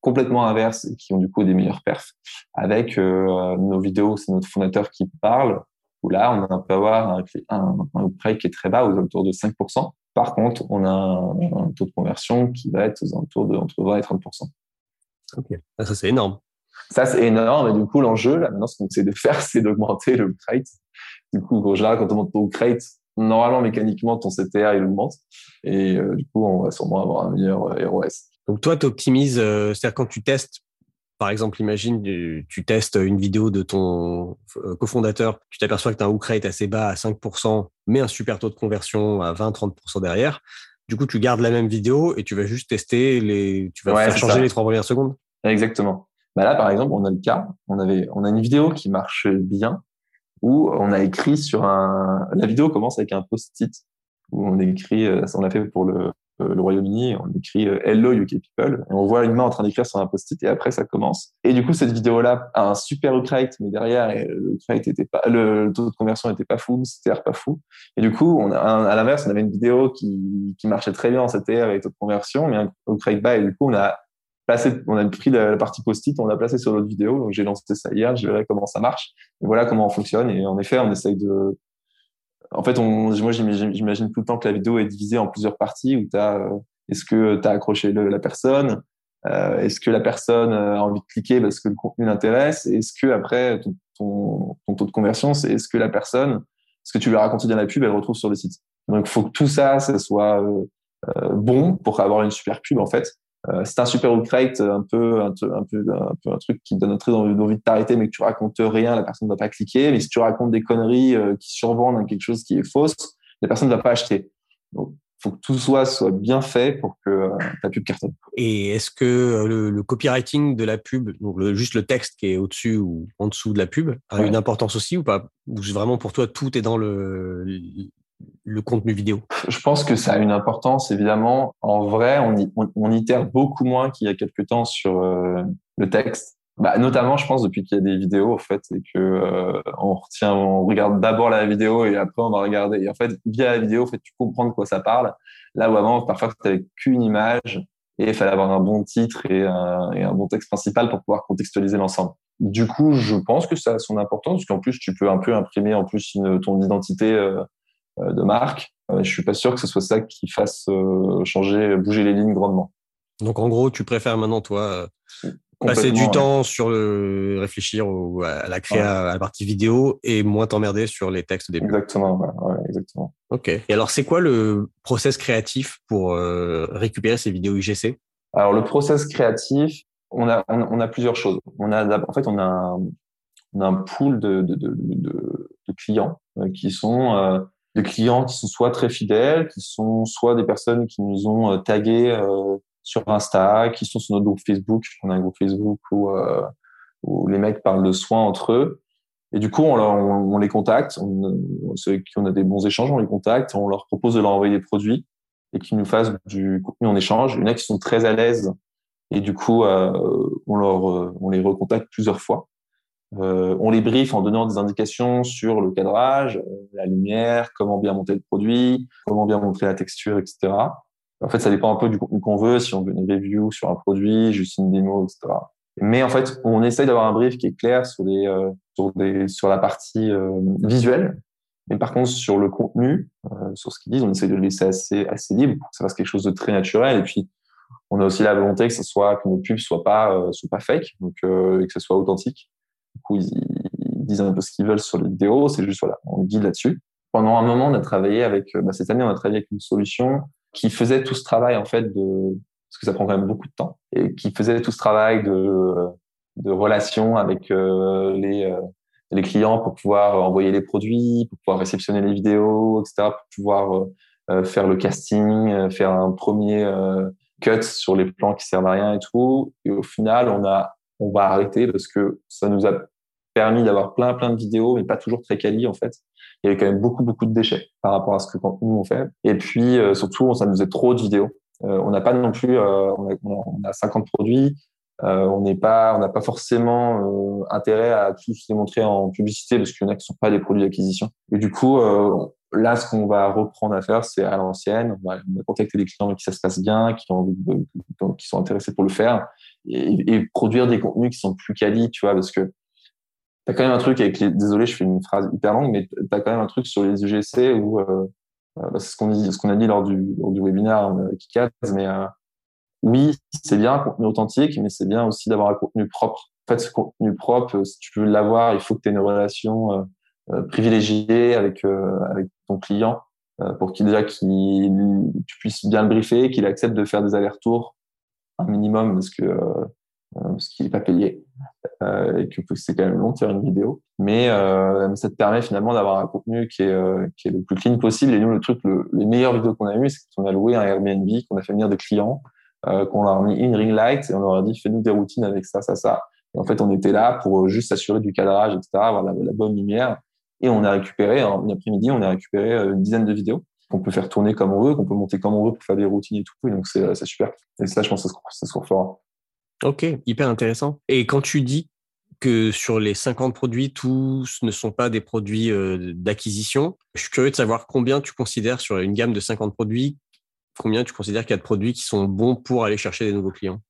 complètement inverses et qui ont du coup des meilleurs perfs. Avec euh, nos vidéos, c'est notre fondateur qui parle, où là, on peut avoir un, un, un prêt qui est très bas, aux alentours de 5%. Par contre, on a un, un, taux de conversion qui va être aux alentours de entre 20 et 30%. Ok, ah, ça c'est énorme. Ça, c'est énorme. Et du coup, l'enjeu, là, maintenant, ce qu'on essaie de faire, c'est d'augmenter le crate. Du coup, en général, quand on monte ton crate, normalement, mécaniquement, ton CTR, il augmente. Et euh, du coup, on va sûrement avoir un meilleur euh, ROS. Donc, toi, tu optimises, euh, c'est-à-dire quand tu testes Par exemple, imagine, tu, testes une vidéo de ton euh, cofondateur, tu t'aperçois que tu as un hook rate assez bas à 5%, mais un super taux de conversion à 20-30% derrière. Du coup, tu gardes la même vidéo et tu vas juste tester les, tu vas faire changer les trois premières secondes. Exactement. Bah là, par exemple, on a le cas, on avait, on a une vidéo qui marche bien où on a écrit sur un, la vidéo commence avec un post-it où on écrit, euh, on l'a fait pour le, euh, le Royaume-Uni, on écrit euh, Hello UK People, et on voit une main en train d'écrire sur un post-it, et après ça commence. Et du coup, cette vidéo-là a un super rate, mais derrière, le était pas, le taux de conversion était pas fou, c'était pas fou. Et du coup, on a, à l'inverse, on avait une vidéo qui, qui marchait très bien en CTR avec taux de conversion, mais un rate bas, et du coup, on a on a pris la, partie post-it, on l'a placé sur l'autre vidéo, donc j'ai lancé ça hier, je verrai comment ça marche, et voilà comment on fonctionne, et en effet, on essaye de, en fait, on, moi, j'imagine tout le temps que la vidéo est divisée en plusieurs parties où tu euh, est-ce que tu as accroché la personne, euh, est-ce que la personne a envie de cliquer parce que le contenu l'intéresse, est-ce que après ton, taux de conversion, c'est est-ce que la personne, ce que tu lui as raconté dans la pub, elle retrouve sur le site. Donc, il faut que tout ça, ça soit euh, euh bon pour avoir une super pub, en fait. Euh, c'est un super rate, un peu, un, peu, un peu, un truc qui donne très envie de t'arrêter, mais que tu racontes rien, la personne ne va pas cliquer. Mais si tu racontes des conneries euh, qui survendent quelque chose qui est fausse, la personne ne va pas acheter. Donc, faut que tout soit, soit bien fait pour que euh, ta pub cartonne. Et est-ce que le, copywriting de la pub, donc juste le texte qui est au-dessus ou en dessous de la pub, a une importance aussi ou pas? Ou vraiment pour toi tout est dans le, le contenu vidéo Je pense que ça a une importance, évidemment. En vrai, on, itère beaucoup moins qu'il y a quelques temps sur euh, le texte. Bah, notamment, je pense, depuis qu'il y a des vidéos, en fait, et que euh, on retient, on regarde d'abord la vidéo et après on va regarder. Et en fait, via la vidéo, tu comprends de quoi ça parle. Là où avant, parfois, tu n'avais qu'une image et il fallait avoir un bon titre et un, bon texte principal pour pouvoir contextualiser l'ensemble. Du coup, je pense que ça a son importance, parce qu'en plus, tu peux un peu imprimer en plus ton identité euh, de marque. Euh, je suis pas sûr que ce soit ça qui fasse euh, changer, bouger les lignes grandement. Donc en gros, tu préfères maintenant toi passer du temps sur le réfléchir à la créa, à la partie vidéo et moins t'emmerder sur les textes des Exactement, ouais, exactement. Ok. Et alors, c'est quoi le process créatif pour récupérer ces vidéos UGC Alors, le process créatif, on a, on, a plusieurs choses. On a, en fait, on a un, on a un pool de, de, de, de clients qui sont des clients qui sont soit très fidèles, qui sont soit des personnes qui nous ont euh, tagués euh, sur Insta, qui sont sur notre groupe Facebook. On a un groupe Facebook où, euh, les mecs parlent de soins entre eux. Et du coup, on, les contacte. On, ceux a des bons échanges, on les contacte. On leur propose de leur envoyer des produits et qu'ils nous fassent du contenu en échange. Il y en a qui sont très à l'aise et du coup, on, leur, on les recontacte plusieurs fois. Euh, on les brief en donnant des indications sur le cadrage, euh, la lumière, comment bien monter le produit, comment bien montrer la texture, etc. En fait, ça dépend un peu du contenu qu'on veut, si on veut une review sur un produit, juste une démo, etc. Mais en fait, on essaye d'avoir un brief qui est clair sur, les, euh, sur, sur la partie visuelle. Mais par contre, sur le contenu, sur ce qu'ils disent, on essaye de le laisser assez, assez libre pour que ça fasse quelque chose de très naturel. Et puis, on a aussi la volonté que ce soit que nos pubs soient pas, soient pas fake, donc et que ce soit authentique. Coup, ils, disent un peu ce qu'ils veulent sur les vidéos. C'est juste, voilà, on guide là-dessus. Pendant un moment, on a travaillé avec, euh, bah, cette année, on a travaillé avec une solution qui faisait tout ce travail, en fait, de, parce que ça prend quand même beaucoup de temps, et qui faisait tout ce travail de, de relation avec euh, les, euh, les clients pour pouvoir envoyer les produits, pour pouvoir réceptionner les vidéos, etc., pour pouvoir faire le casting, faire un premier cut sur les plans qui servent à rien et tout. Et au final, on a on va arrêter parce que ça nous a permis d'avoir plein plein de vidéos, mais pas toujours très quali en fait. Il y avait quand même beaucoup beaucoup de déchets par rapport à ce que nous on fait. Et puis euh, surtout, ça nous faisait trop de vidéos. Euh, on n'a pas non plus, euh, on, a, on, a, 50 produits. on n'est pas, on n'a pas forcément intérêt à tous les montrer en publicité parce qu'il y en a qui sont pas des produits d'acquisition. Et du coup, là, ce qu'on va reprendre à faire, c'est à l'ancienne. On va, contacter des clients qui ça se passe bien, qui ont qui sont intéressés pour le faire et, produire des contenus qui sont plus quali, tu vois, parce que t'as quand même un truc avec désolé, je fais une phrase hyper longue, mais t'as quand même un truc sur les UGC où, euh, euh, bah, c'est ce qu'on a dit lors du, lors webinaire euh, Kikaz, mais euh, oui, c'est bien un contenu authentique, mais c'est bien aussi d'avoir un contenu propre. En fait, ce contenu propre, si tu veux l'avoir, il faut que tu aies une relation privilégiée avec avec ton client pour qu'il déjà qu'il tu puisses bien le briefer, qu'il accepte de faire des allers-retours un minimum parce que euh, ce qui n'est pas payé, et que c'est quand même long de faire une vidéo. Mais ça te permet finalement d'avoir un contenu qui est, qui est le plus clean possible. Et nous, le truc, les meilleures vidéos qu'on a eues, c'est qu'on a loué un Airbnb, qu'on a fait venir des clients, qu'on leur a mis une ring light et on leur a dit fais-nous des routines avec ça, ça, ça. Et en fait, on était là pour juste s'assurer du cadrage, etc., avoir la, la bonne lumière. Et on a récupéré, en après-midi, on a récupéré une dizaine de vidéos qu'on peut faire tourner comme on veut, qu'on peut monter comme on veut pour faire des routines et tout. Et donc, c'est super. Et ça, je pense que ça se refera. Ok, hyper intéressant. Et quand tu dis que sur les 50 produits, tous ne sont pas des produits euh, d'acquisition, je suis curieux de savoir combien tu considères sur une gamme de 50 produits, combien tu considères qu'il y a de produits qui sont bons pour aller chercher des nouveaux clients?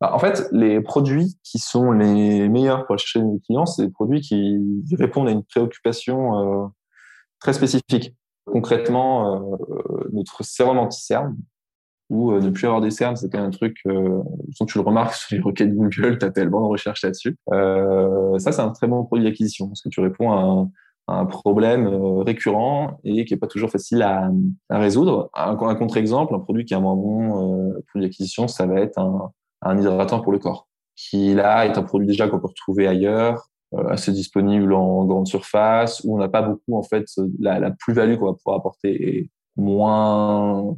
Bah, en fait, les produits qui sont les meilleurs pour aller chercher des nouveaux clients, c'est des produits qui répondent à une préoccupation euh, très spécifique. Concrètement, euh, notre sérum anti-cerne, euh, ne plus avoir des cernes, c'était un truc, euh, tu le remarques sur les requêtes Google, tu as tellement de recherche là-dessus. Euh, ça, c'est un très bon produit d'acquisition, parce que tu réponds à un, à un problème euh, récurrent et qui est pas toujours facile à, à résoudre. Un, contre-exemple, un produit qui est un moins bon euh, produit d'acquisition, ça va être un, un hydratant pour le corps, qui là est un produit déjà qu'on peut retrouver ailleurs, euh, assez disponible en grande surface, où on n'a pas beaucoup en fait la, plus-value qu'on va pouvoir apporter est moins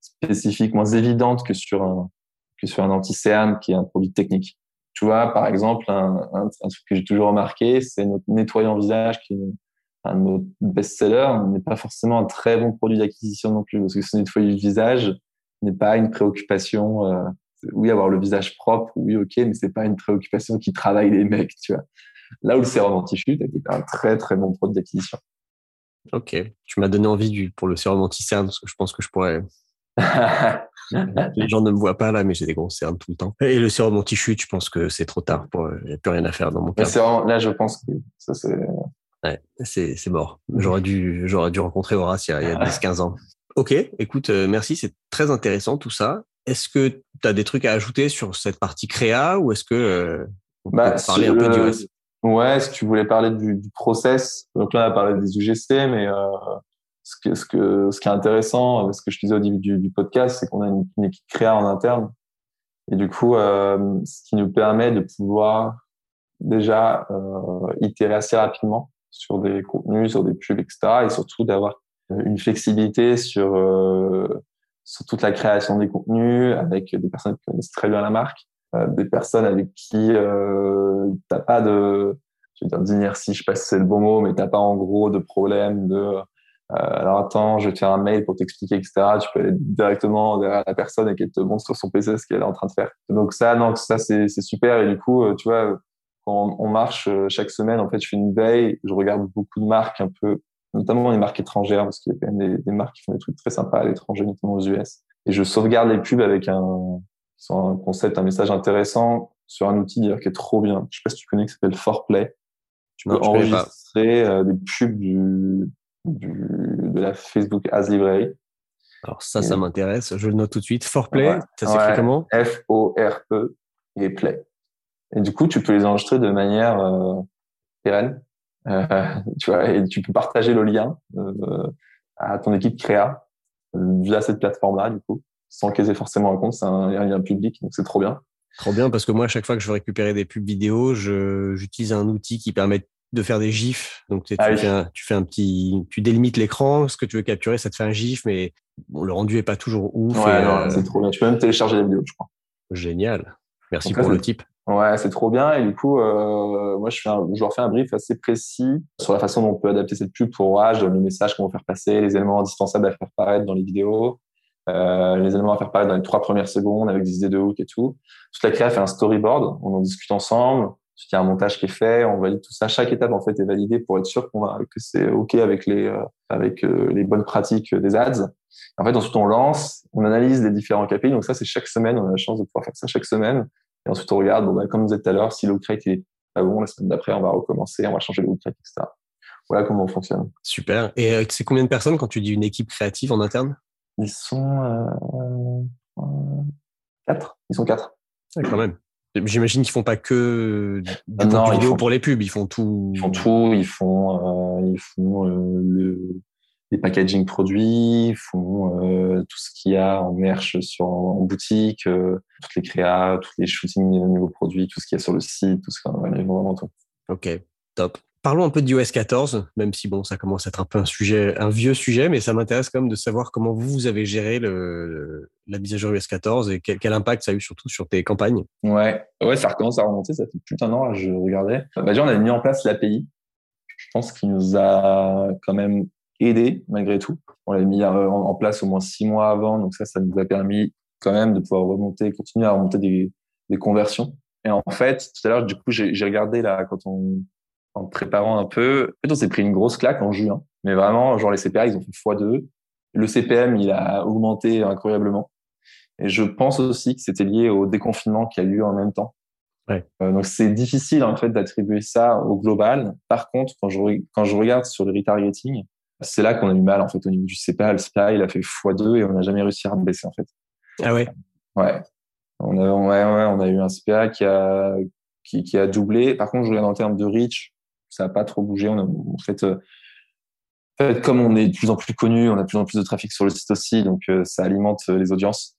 spécifique, moins évidente que sur un que sur un anti-cerne qui est un produit technique. Tu vois, par exemple, un, truc que j'ai toujours remarqué, c'est notre nettoyant visage qui est un de nos best-sellers, n'est pas forcément un très bon produit d'acquisition non plus, parce que ce nettoyer le visage n'est pas une préoccupation. Euh, oui, avoir le visage propre, oui, ok, mais c'est pas une préoccupation qui travaille les mecs, tu vois. Là où le sérum anti-chute était un très très bon produit d'acquisition. Ok, tu m'as donné envie du, pour le sérum anti-cerne, parce que je pense que je pourrais. Les gens ne me voient pas là, mais j'ai des grosses cernes tout le temps. Et le sérum anti-chute, je pense que c'est trop tard. Il n'y a plus rien à faire dans mon cas. Là, je pense que ça, c'est. Ouais, c'est, mort. J'aurais dû, dû rencontrer Horace il y a, il y a 10-15 ans. Ok, écoute, euh, merci, c'est très intéressant tout ça. Est-ce que tu as des trucs à ajouter sur cette partie créa ou est-ce que euh, on Bah, peut parler un peu du reste? Ouais, si tu voulais parler du, du process, donc là on a parlé des UGC, mais euh, ce, que, ce, que, ce qui est intéressant, ce que je disais au début du, podcast, c'est qu'on a une, équipe créa en interne. Et du coup, euh, ce qui nous permet de pouvoir déjà euh, itérer assez rapidement sur des contenus, sur des pubs, etc. Et surtout d'avoir une flexibilité sur, euh, sur toute la création des contenus avec des personnes qui connaissent très bien la marque des personnes avec qui euh, t'as pas de je veux dire d'inertie je sais pas si c'est le bon mot mais t'as pas en gros de problème de euh, alors attends je vais te faire un mail pour t'expliquer etc tu peux aller directement derrière la personne et qu'elle te montre sur son PC ce qu'elle est en train de faire. Donc ça non ça c'est super. Et du coup euh, tu vois quand on marche euh, chaque semaine en fait je fais une veille je regarde beaucoup de marques un peu notamment les marques étrangères parce qu'il y a quand même des marques qui font des trucs très sympas à l'étranger notamment aux US et je sauvegarde les pubs avec un sur un concept, un message intéressant sur un outil d'ailleurs qui est trop bien. Je sais pas si tu connais, qui s'appelle Forplay. Tu Non, peux enregistrer euh, des pubs du, du, de la Facebook Ads Library. Alors ça, ça m'intéresse. Je le note tout de suite. Forplay, Ouais. ça s'écrit Ouais. comment? F-O-R-E et Play. Et du coup, tu peux les enregistrer de manière euh, pérenne. Euh, tu vois, et tu peux partager le lien euh, à ton équipe créa euh, via cette plateforme-là, du coup, sans qu'ils aient forcément un compte. C'est un, un lien public, donc c'est trop bien. Trop bien parce que moi, à chaque fois que je veux récupérer des pubs vidéo, j'utilise un outil qui permet de faire des gifs. Donc, tu, Ah oui. fais un, tu fais un petit, tu délimites l'écran, ce que tu veux capturer, ça te fait un gif, mais bon, le rendu est pas toujours ouf. Ouais, euh, c'est trop bien. Tu peux même télécharger la vidéo, je crois. génial. Merci Donc là, pour le type. Ouais, c'est trop bien. Et du coup, euh, moi, je, fais un, je leur fais un brief assez précis sur la façon dont on peut adapter cette pub pour Rage, le message qu'on va faire passer, les éléments indispensables à faire paraître dans les vidéos, euh, les éléments à faire paraître dans les trois premières secondes avec des idées de hook et tout. Toute la créa fait un storyboard. On en discute ensemble. Ensuite, il y a un montage qui est fait. On valide tout ça. Chaque étape, en fait, est validée pour être sûr qu'on va, que c'est OK avec les, euh, avec euh, les bonnes pratiques des ads. En fait, ensuite, on lance, on analyse les différents KPI. Donc ça, c'est chaque semaine. On a la chance de pouvoir faire ça chaque semaine. Et ensuite, on regarde, bon, bah, comme vous êtes tout à l'heure, si le crate est pas bon, la semaine d'après, on va recommencer, on va changer le crate, etc. Voilà comment on fonctionne. Super. Et euh, c'est combien de personnes quand tu dis une équipe créative en interne? Ils sont euh, euh, quatre. Ils sont quatre. Ouais, Quand même. J'imagine qu'ils font pas que du Non, ils vidéo font- pour les pubs, ils font tout. Ils font tout. Ils font, euh, ils font euh, le, les packaging produits, font euh, tout ce qu'il y a en merch sur en, boutique, euh, toutes les créas, tous les shootings de nouveaux produits, tout ce qu'il y a sur le site, tout ce qu'on a vraiment tout. Ok, top. Parlons un peu d'iOS 14, même si bon, ça commence à être un peu un sujet, un vieux sujet, mais ça m'intéresse quand même de savoir comment vous, vous avez géré la mise à jour iOS 14 et quel, impact ça a eu surtout sur tes campagnes. Ouais, ouais, ça recommence à remonter, ça fait plus d'un an, je regardais. Bah, déjà, on a mis en place l'API. Je pense qu'il nous a quand même aidé malgré tout. On l'a mis euh, en place au moins six mois avant, donc ça, ça nous a permis quand même de pouvoir remonter, continuer à remonter des, des conversions. Et en fait, tout à l'heure, du coup, j'ai regardé là quand on en préparant un peu. En fait, on s'est pris une grosse claque en juin. Mais vraiment, genre les CPA, ils ont fait x2. Le CPM, il a augmenté incroyablement. Et je pense aussi que c'était lié au déconfinement qui a eu en même temps. Ouais. Euh, donc c'est difficile en fait d'attribuer ça au global. Par contre, quand je, quand je regarde sur le retargeting, c'est là qu'on a eu mal en fait au niveau du CPA. Le CPA, il a fait x2 et on n'a jamais réussi à baisser en fait. Ah ouais. Ouais. On a, ouais, ouais, on a eu un CPA qui a qui, qui a doublé. Par contre, je regarde en termes de reach, ça n'a pas trop bougé. Euh, en fait, comme on est de plus en plus connu, on a de plus en plus de trafic sur le site aussi, donc euh, ça alimente euh, les audiences.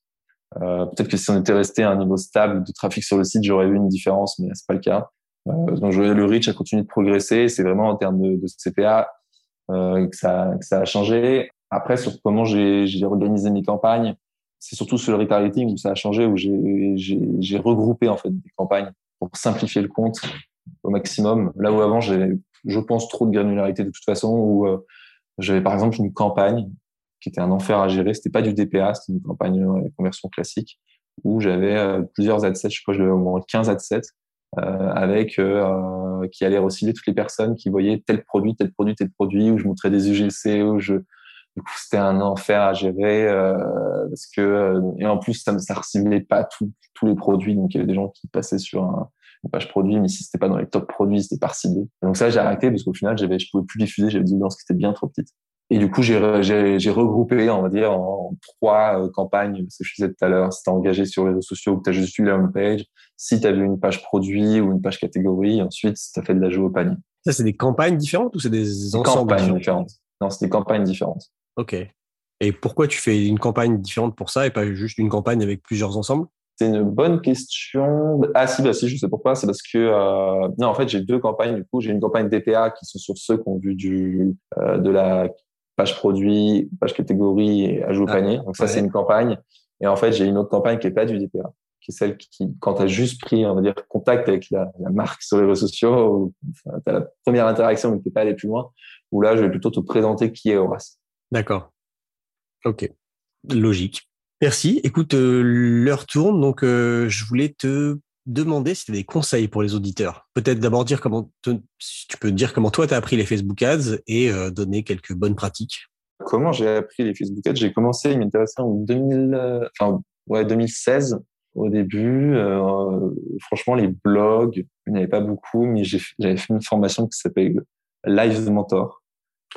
Peut-être que si on était resté à un niveau stable de trafic sur le site, j'aurais vu une différence, mais c'est pas le cas. Donc le reach a continué de progresser. C'est vraiment en termes de, CPA que ça, que ça a changé. Après, sur comment j'ai organisé mes campagnes, c'est surtout sur le retargeting où ça a changé, où j'ai regroupé en fait des campagnes pour simplifier le compte au maximum. Là où avant, j'avais, je pense, trop de granularité de toute façon, où euh, j'avais par exemple une campagne qui était un enfer à gérer. C'était pas du DPA, c'était une campagne de conversion classique où j'avais euh, plusieurs adsets, je crois que j'avais au moins 15 adsets euh, avec euh, qui allaient recibler toutes les personnes qui voyaient tel produit, tel produit, tel produit, où je montrais des UGC, où je du coup c'était un enfer à gérer euh, parce que et en plus ça ça reciblait pas tous les produits, donc il y avait des gens qui passaient sur un une page produit, mais si c'était pas dans les top produits, c'était par ciblé. Donc ça, j'ai arrêté parce qu'au final, j'avais, je pouvais plus diffuser, j'avais des audiences qui étaient bien trop petites. Et du coup, j'ai, j'ai, regroupé, on va dire, en trois euh, campagnes, ce que je disais tout à l'heure. Si t'es engagé sur les réseaux sociaux ou que t'as juste eu la home page, si t'as vu une page produit ou une page catégorie, ensuite, si t'as fait de la au panier. Ça, c'est des campagnes différentes ou c'est des ensembles campagnes différentes Non, c'est des campagnes différentes. Ok. Et pourquoi tu fais une campagne différente pour ça et pas juste une campagne avec plusieurs ensembles? C'est une bonne question. Ah si, bah si, je sais pourquoi. C'est parce que euh, non, en fait, j'ai deux campagnes. Du coup, j'ai une campagne DPA qui sont sur ceux qui ont vu du euh, de la page produit, page catégorie et ajout au ah, panier. Donc ça, c'est une campagne. Et en fait, j'ai une autre campagne qui est pas du DPA, qui est celle qui, quand tu as juste pris, on va dire, contact avec la, la marque sur les réseaux sociaux, enfin, tu as la première interaction mais tu pas allé plus loin, où là, je vais plutôt te présenter qui est Horace. D'accord. Ok. Logique. Merci. Écoute, euh, l'heure tourne, donc euh, je voulais te demander si tu as des conseils pour les auditeurs. Peut-être d'abord dire comment si tu peux dire comment toi tu as appris les Facebook Ads et euh, donner quelques bonnes pratiques. Comment j'ai appris les Facebook Ads? J'ai commencé à m'intéresser en 2000, enfin, ouais, 2016 au début. franchement, les blogs, il n'y avait pas beaucoup, mais j'avais fait une formation qui s'appelle Live Mentor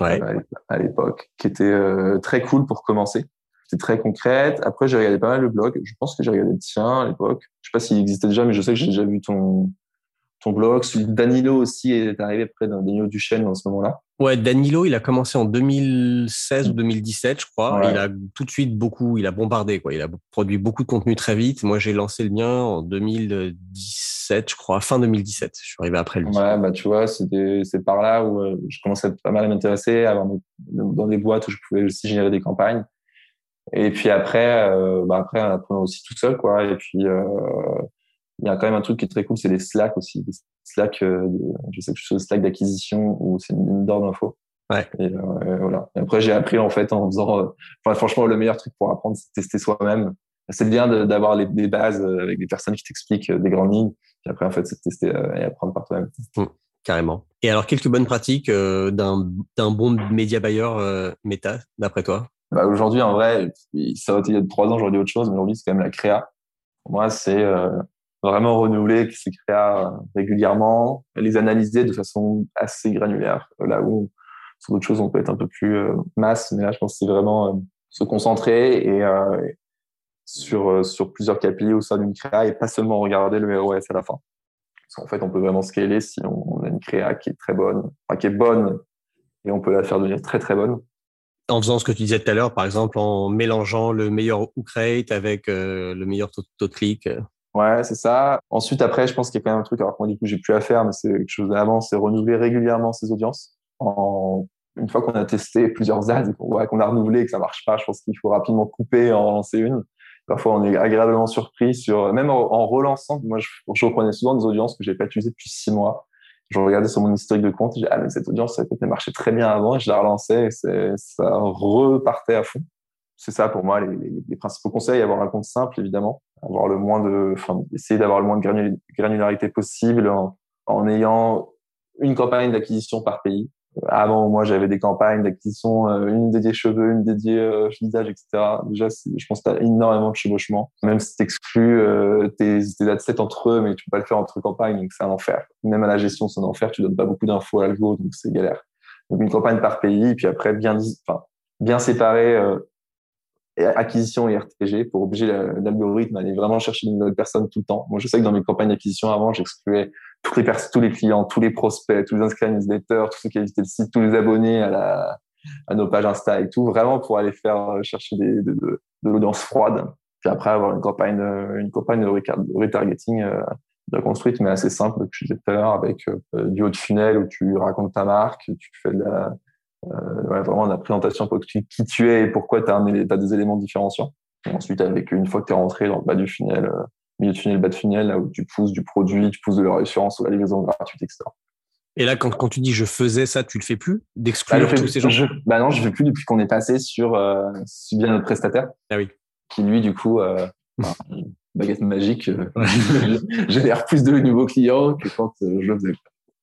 ouais. à l'époque, qui était très cool pour commencer c'était très concrète. Après, j'ai regardé pas mal le blog. Je pense que j'ai regardé le tien à l'époque. Je sais pas s'il existait déjà, mais je sais que j'ai déjà vu ton, ton blog. Celui de Danilo aussi est arrivé près d'un Danilo Duchesne dans ce moment-là. Ouais, Danilo, il a commencé en 2016 ou 2017, je crois. Il a tout de suite beaucoup, il a bombardé, quoi. Il a produit beaucoup de contenu très vite. Moi, j'ai lancé le mien en 2017, je crois, fin 2017. Je suis arrivé après lui. Ouais, bah, tu vois, c'est par là où euh, je commençais pas mal à m'intéresser, à avoir dans des boîtes où je pouvais aussi générer des campagnes. Et puis après, euh, bah après, on apprend aussi tout seul, quoi. Et puis, euh, il y a quand même un truc qui est très cool, c'est les Slack aussi. Les Slack, euh, je sais que je suis sur Slack d'acquisition où c'est une mine d'or d'infos. Ouais. Et, euh, voilà. Et après, j'ai appris en fait en faisant. Euh, enfin, franchement, le meilleur truc pour apprendre, c'est tester soi-même. C'est bien d'avoir les, des bases avec des personnes qui t'expliquent des grandes lignes. Puis après, en fait, c'est tester et apprendre par toi-même. Mmh, carrément. Et alors, quelques bonnes pratiques d'un bon média buyer méta, d'après toi? Bah, aujourd'hui, en vrai, ça aurait été il y a trois ans, j'aurais dit autre chose, mais aujourd'hui, c'est quand même la créa. Pour moi, c'est euh, vraiment renouveler ces créas euh, régulièrement, les analyser de façon assez granulaire. Là où, sur d'autres choses, on peut être un peu plus euh, masse, mais là, je pense que c'est vraiment se concentrer et sur, sur plusieurs KPI au sein d'une créa et pas seulement regarder le ROS à la fin. Parce qu'en fait, on peut vraiment scaler si on, a une créa qui est très bonne, enfin, qui est bonne et on peut la faire devenir très très bonne En faisant ce que tu disais tout à l'heure, par exemple, en mélangeant le meilleur hook avec le meilleur taux de clic. Ouais, c'est ça. Ensuite, après, je pense qu'il y a quand même un truc, alors moi, du coup, j'ai plus à faire, mais c'est quelque chose d'avant, c'est renouveler régulièrement ses audiences. En... Une fois qu'on a testé plusieurs ads et qu'on voit qu'on a renouvelé et que ça marche pas, je pense qu'il faut rapidement couper en lancer une. Parfois, on est agréablement surpris sur, même en, relançant. Moi, je, je, reprenais souvent des audiences que j'ai pas utilisées depuis six mois. Je regardais sur mon historique de compte, j'ai ah, mais cette audience, ça peut-être marché très bien avant, et je la relançais et ça repartait à fond. C'est ça pour moi les, principaux conseils avoir un compte simple évidemment. Avoir le moins de enfin essayer d'avoir le moins de granularité possible en ayant une campagne d'acquisition par pays avant moi j'avais des campagnes d'acquisition euh, une dédiée cheveux une dédiée euh, visage etc déjà je pense que tu énormément de chevauchement. Même si tu exclus euh, tes, tes datasets entre eux mais tu peux pas le faire entre campagnes donc c'est un enfer. Même à la gestion c'est un enfer. Tu donnes pas beaucoup d'infos à l'algo donc c'est galère. Donc une campagne par pays puis après bien enfin bien séparer euh, acquisition et RTG pour obliger l'algorithme à aller vraiment chercher une nouvelle personne tout le temps. Moi, je sais que dans mes campagnes d'acquisition avant, j'excluais toutes les tous les clients, tous les prospects, tous les inscrits à newsletter, tous ceux qui visité le site, tous les abonnés à, la, nos pages Insta et tout, vraiment pour aller faire chercher des, de, de, l'audience froide. Puis après, avoir une campagne, une campagne de retargeting euh, bien construite, mais assez simple, que je disais tout à l'heure, avec euh, du haut de funnel où tu racontes ta marque, tu fais de la, euh, vraiment la présentation pour qui, qui tu es et pourquoi tu as, des éléments différenciants. Ensuite, avec une fois que tu es rentré dans le bas du funnel, euh, milieu de funnel, bas de funnel, là où tu pousses du produit, tu pousses de la réassurance ou la livraison gratuite, etc. Et là, quand, quand, tu dis je faisais ça, tu le fais plus D'exclure bah, tous ces gens? Bah non, je ne fais plus depuis qu'on est passé sur euh, bien notre prestataire. Ah oui. Qui lui, du coup, euh, bah, baguette magique, euh, génère plus de nouveaux clients que quand je le faisais.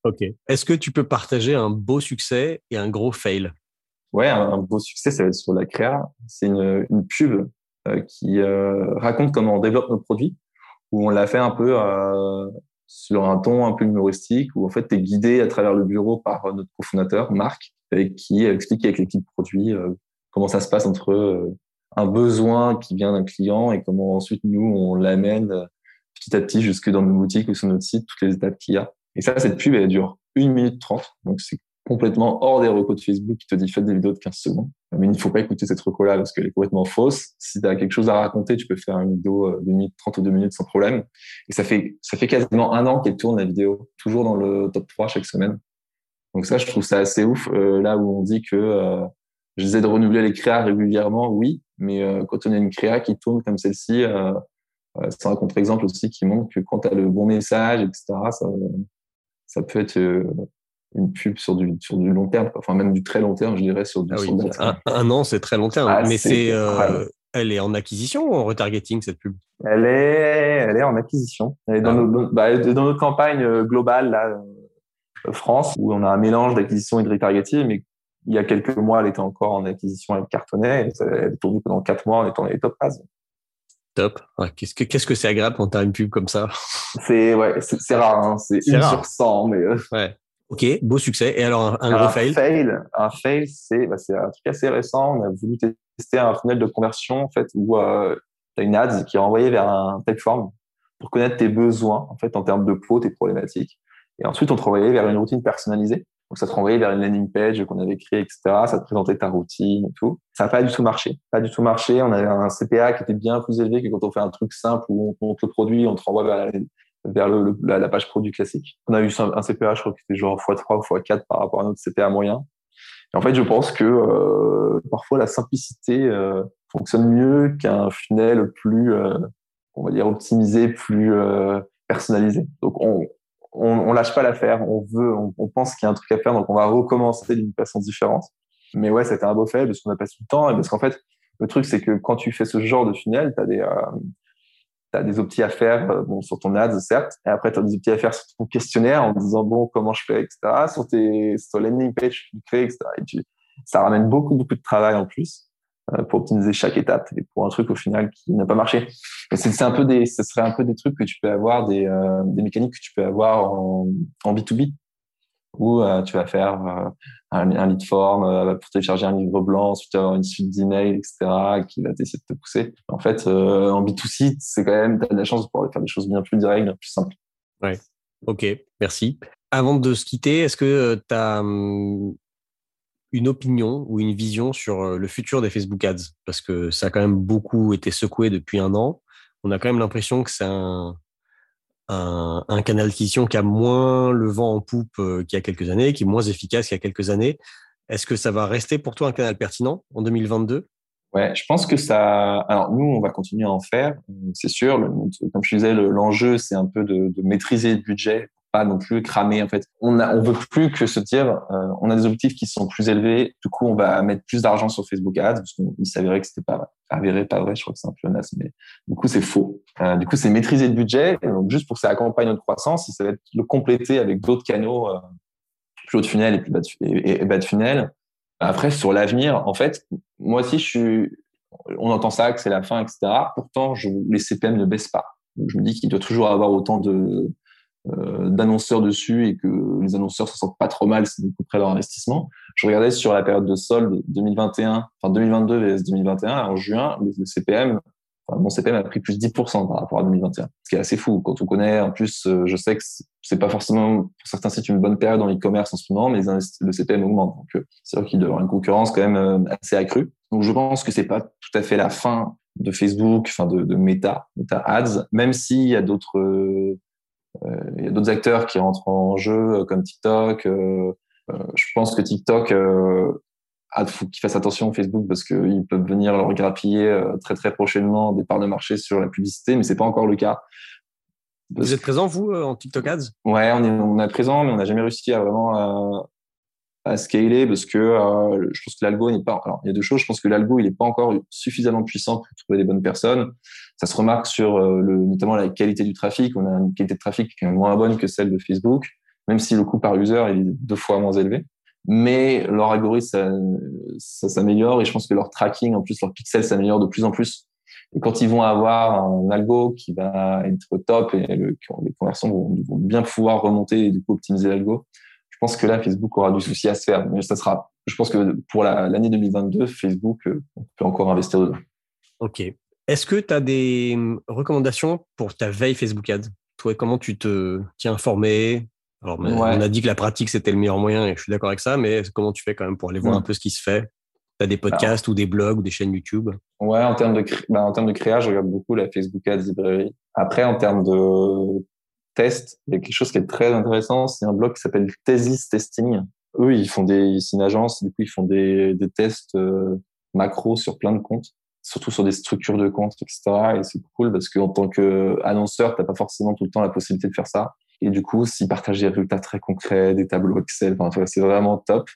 Ok. Est-ce que tu peux partager un beau succès et un gros fail? Ouais, un, beau succès, ça va être sur la créa. C'est une, une, pub euh, qui euh, raconte comment on développe nos produits, où on l'a fait un peu euh, sur un ton un peu humoristique, où en fait, tu es guidé à travers le bureau par notre cofondateur, Marc, et qui explique avec l'équipe produit comment ça se passe entre un besoin qui vient d'un client et comment ensuite nous, on l'amène petit à petit jusque dans nos boutiques ou sur notre site, toutes les étapes qu'il y a. Et ça, cette pub, elle dure 1 minute 30. Donc, c'est complètement hors des recos de Facebook qui te dit faites des vidéos de 15 secondes. Mais il ne faut pas écouter cette reco-là parce qu'elle est complètement fausse. Si tu as quelque chose à raconter, tu peux faire une vidéo de 1 minute 30 ou 2 minutes sans problème. Et ça fait, ça fait quasiment un an qu'elle tourne la vidéo, toujours dans le top 3 chaque semaine. Donc ça, je trouve ça assez ouf. Euh, là où on dit que euh, j'essaie de renouveler les créas régulièrement, oui. Mais euh, quand on a une créa qui tourne comme celle-ci, euh, euh c'est un contre-exemple aussi qui montre que quand tu as le bon message, etc., ça, peut être euh, une pub sur du, sur du long terme, enfin même du très long terme, je dirais, sur du ah un, an, c'est très long terme. Ah, mais c'est, euh, elle est en acquisition ou en retargeting, cette pub? Elle est, elle est en acquisition. Elle est dans, ah. nos, bah, dans notre campagne euh, globale, là, France, où on a un mélange d'acquisition et de retargeting, mais il y a quelques mois, elle était encore en acquisition, elle cartonnait, elle est tournée pendant quatre mois étant dans les top pages. Top. qu'est-ce que qu'est-ce que c'est agréable quand tu as une pub comme ça? C'est ouais, c'est rare, hein. c'est une sur 100, mais euh. ouais. Ok, beau succès. Et alors un, gros fail? fail Un fail, c'est bah, c'est un truc assez récent. On a voulu tester un funnel de conversion en fait où euh, tu as une ad qui est envoyée vers un plateforme pour connaître tes besoins en fait en termes de peau, tes problématiques. Et ensuite on te renvoyait vers une routine personnalisée donc, ça te renvoyait vers une landing page qu'on avait créée, etc. Ça te présentait ta routine et tout. Ça n'a pas du tout marché. Pas du tout marché. On avait un CPA qui était bien plus élevé que quand on fait un truc simple où on monte le produit, on te renvoie vers, la, vers la, page produit classique. On a eu un CPA, je crois que c'était genre x3 ou x4 par rapport à notre CPA moyen. Et en fait, je pense que euh, parfois la simplicité euh, fonctionne mieux qu'un funnel plus, euh, on va dire, optimisé, plus personnalisé. Donc, on, on, on lâche pas l'affaire, on veut, on, pense qu'il y a un truc à faire, donc on va recommencer d'une façon différente. Mais ouais, c'était un beau fait parce qu'on a passé du temps et parce qu'en fait, le truc c'est que quand tu fais ce genre de funnel, tu as des euh, as des optis à faire euh, bon, sur ton ads, certes, et après tu as des optis à faire sur ton questionnaire en disant bon comment je fais, etc. Sur tes sur landing page tu crées, etc. Et ça ramène beaucoup beaucoup de travail en plus. Euh, pour optimiser chaque étape et pour un truc au final qui n'a pas marché. C'est un peu des, ce serait un peu des trucs que tu peux avoir, des, euh, des mécaniques que tu peux avoir en, en B2B où euh, tu vas faire un, un, lead form pour télécharger un livre blanc, ensuite avoir une suite d'emails, etc., qui va essayer de te pousser. En fait, en B2C, c'est quand même, tu as de la chance de pouvoir faire des choses bien plus directes, bien plus simples. Ouais. Ok, merci. Avant de se quitter, est-ce que tu as hum, une opinion ou une vision sur le futur des Facebook Ads? Parce que ça a quand même beaucoup été secoué depuis un an. On a quand même l'impression que c'est un, un, un, canal d'acquisition qui a moins le vent en poupe qu'il y a quelques années, qui est moins efficace qu'il y a quelques années. Est-ce que ça va rester pour toi un canal pertinent en 2022 Ouais, je pense que ça. Alors nous, on va continuer à en faire, c'est sûr. comme je disais, l'enjeu, c'est un peu de, maîtriser le budget, non plus cramer. En fait, on a, on veut plus que se dire, euh, on a des objectifs qui sont plus élevés. Du coup, on va mettre plus d'argent sur Facebook Ads parce qu'il s'avérait que c'était pas avéré, pas vrai. Je crois que c'est un naze, mais du coup, c'est faux. Euh, du coup, c'est maîtriser le budget. Donc, juste pour que ça accompagne notre croissance, ça va être le compléter avec d'autres canaux. Euh, plus haut de funnel et plus bas de, et, bas de funnel. Après, sur l'avenir, en fait, moi aussi, je suis, on entend ça, que c'est la fin, etc. Pourtant, je, les CPM ne baissent pas. je me dis qu'il doit toujours avoir autant de, d'annonceurs dessus et que les annonceurs se sentent pas trop mal c'est près leur investissement. Je regardais sur la période de solde 2021, enfin 2022 vs 2021, en juin, les CPM mon CPM a pris plus de 10% par rapport à 2021, ce qui est assez fou. Quand on connaît, en plus, euh, je sais que c'est pas forcément pour certains sites une bonne période dans l'e-commerce en ce moment, mais le CPM augmente. Donc, euh, c'est vrai qu'il doit avoir une concurrence quand même euh, assez accrue. Donc, je pense que c'est pas tout à fait la fin de Facebook, enfin de, de Meta, Meta Ads, même s'il y a d'autres, euh, il y a d'autres acteurs qui rentrent en jeu comme TikTok. Euh, je pense que TikTok ah, faut qu'ils fassent attention au Facebook parce qu'ils peuvent venir leur grappiller euh, très très prochainement des parts de marché sur la publicité, mais c'est pas encore le cas. Vous êtes présent vous euh, en TikTok Ads? Ouais, on est, on est présent, mais on n'a jamais réussi à vraiment à, scaler parce que euh, je pense que l'algo n'est pas. Alors il y a deux choses. Je pense que l'algo il n'est pas encore suffisamment puissant pour trouver des bonnes personnes. Ça se remarque sur le, notamment la qualité du trafic. On a une qualité de trafic qui est moins bonne que celle de Facebook, même si le coût par user est deux fois moins élevé mais leur algorithme ça, s'améliore et je pense que leur tracking en plus leur pixel s'améliore de plus en plus et quand ils vont avoir un algo qui va être top et le, les conversions vont, vont, bien pouvoir remonter et du coup optimiser l'algo je pense que là Facebook aura du souci à se faire mais ça sera je pense que pour l'année 2022 Facebook euh, peut encore investir dedans. Ok. Est-ce que tu as des hum, recommandations pour ta veille Facebook Ads? Toi comment tu te tiens informé? Alors, on a dit que la pratique, c'était le meilleur moyen et je suis d'accord avec ça, mais comment tu fais quand même pour aller voir un peu ce qui se fait? Tu as des podcasts ou des blogs ou des chaînes YouTube? Ouais, en termes de, bah, en termes de créa, je regarde beaucoup la Facebook Ads Librairie. Après, en termes de test, il y a quelque chose qui est très intéressant. C'est un blog qui s'appelle Thesis Testing. Eux, ils font des, c'est une agence, du coup, ils font des, des tests euh, macro sur plein de comptes surtout sur des structures de comptes, etc. Et c'est cool parce qu'en tant qu'annonceur, tu n'as pas forcément tout le temps la possibilité de faire ça. Et du coup, s'ils partagent des résultats très concrets, des tableaux Excel, enfin, c'est vraiment top.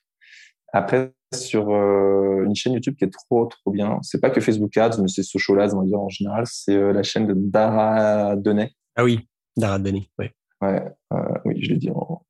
Après, sur euh, une chaîne YouTube qui est trop, trop bien, c'est pas que Facebook Ads, mais c'est Social Ads, on va dire en général, c'est euh, la chaîne de Dara Denay. Ah oui, Dara oui. Ouais, euh, oui, je l'ai dit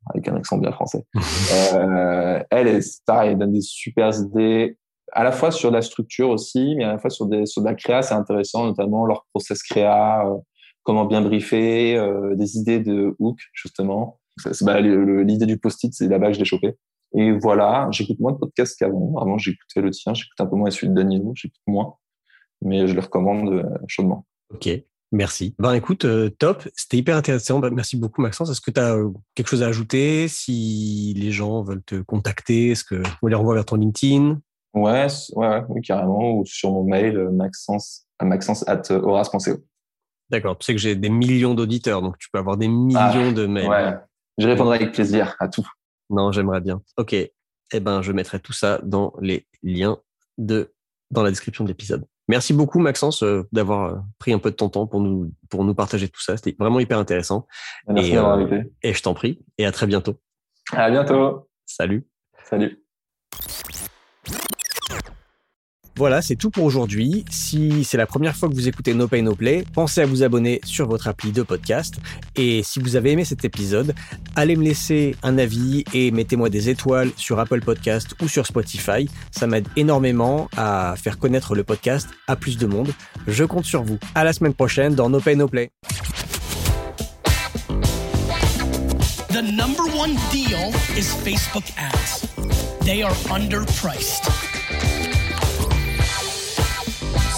avec un accent bien français. euh, elle est pareil, elle donne des super idées, à la fois sur la structure aussi, mais à la fois sur, des, sur de la créa, c'est intéressant, notamment leur process créa, euh, comment bien briefer, euh, des idées de hook justement. Bah, l'idée du post-it, c'est là-bas que je l'ai chopé. Et voilà, j'écoute moins de podcasts qu'avant. Avant, j'écoutais le tien, j'écoute un peu moins celui de Danilo, j'écoute moins, mais je le recommande chaudement. Ok, merci. Ben écoute, euh, top, c'était hyper intéressant. Ben, merci beaucoup Maxence. Est-ce que tu as quelque chose à ajouter? Si les gens veulent te contacter, est-ce que vous les renvoie vers ton LinkedIn? Ouais, ouais, oui, carrément, ou sur mon mail, maxence, maxence at horace.co. D'accord. Tu sais que j'ai des millions d'auditeurs, donc tu peux avoir des millions ah, de mails. Ouais. Je répondrai avec plaisir à tout. Non, j'aimerais bien. Ok. Eh ben, je mettrai tout ça dans les liens de dans la description de l'épisode. Merci beaucoup Maxence euh, d'avoir euh, pris un peu de ton temps pour nous pour nous partager tout ça. C'était vraiment hyper intéressant. Merci d'avoir euh, invité. Et je t'en prie. Et à très bientôt. À bientôt. Salut. Salut. Voilà, c'est tout pour aujourd'hui. Si c'est la première fois que vous écoutez No Pay No Play, pensez à vous abonner sur votre appli de podcast. Et si vous avez aimé cet épisode, allez me laisser un avis et mettez-moi des étoiles sur Apple Podcast ou sur Spotify. Ça m'aide énormément à faire connaître le podcast à plus de monde. Je compte sur vous. À la semaine prochaine dans No Pay No Play.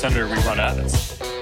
Senator we run at.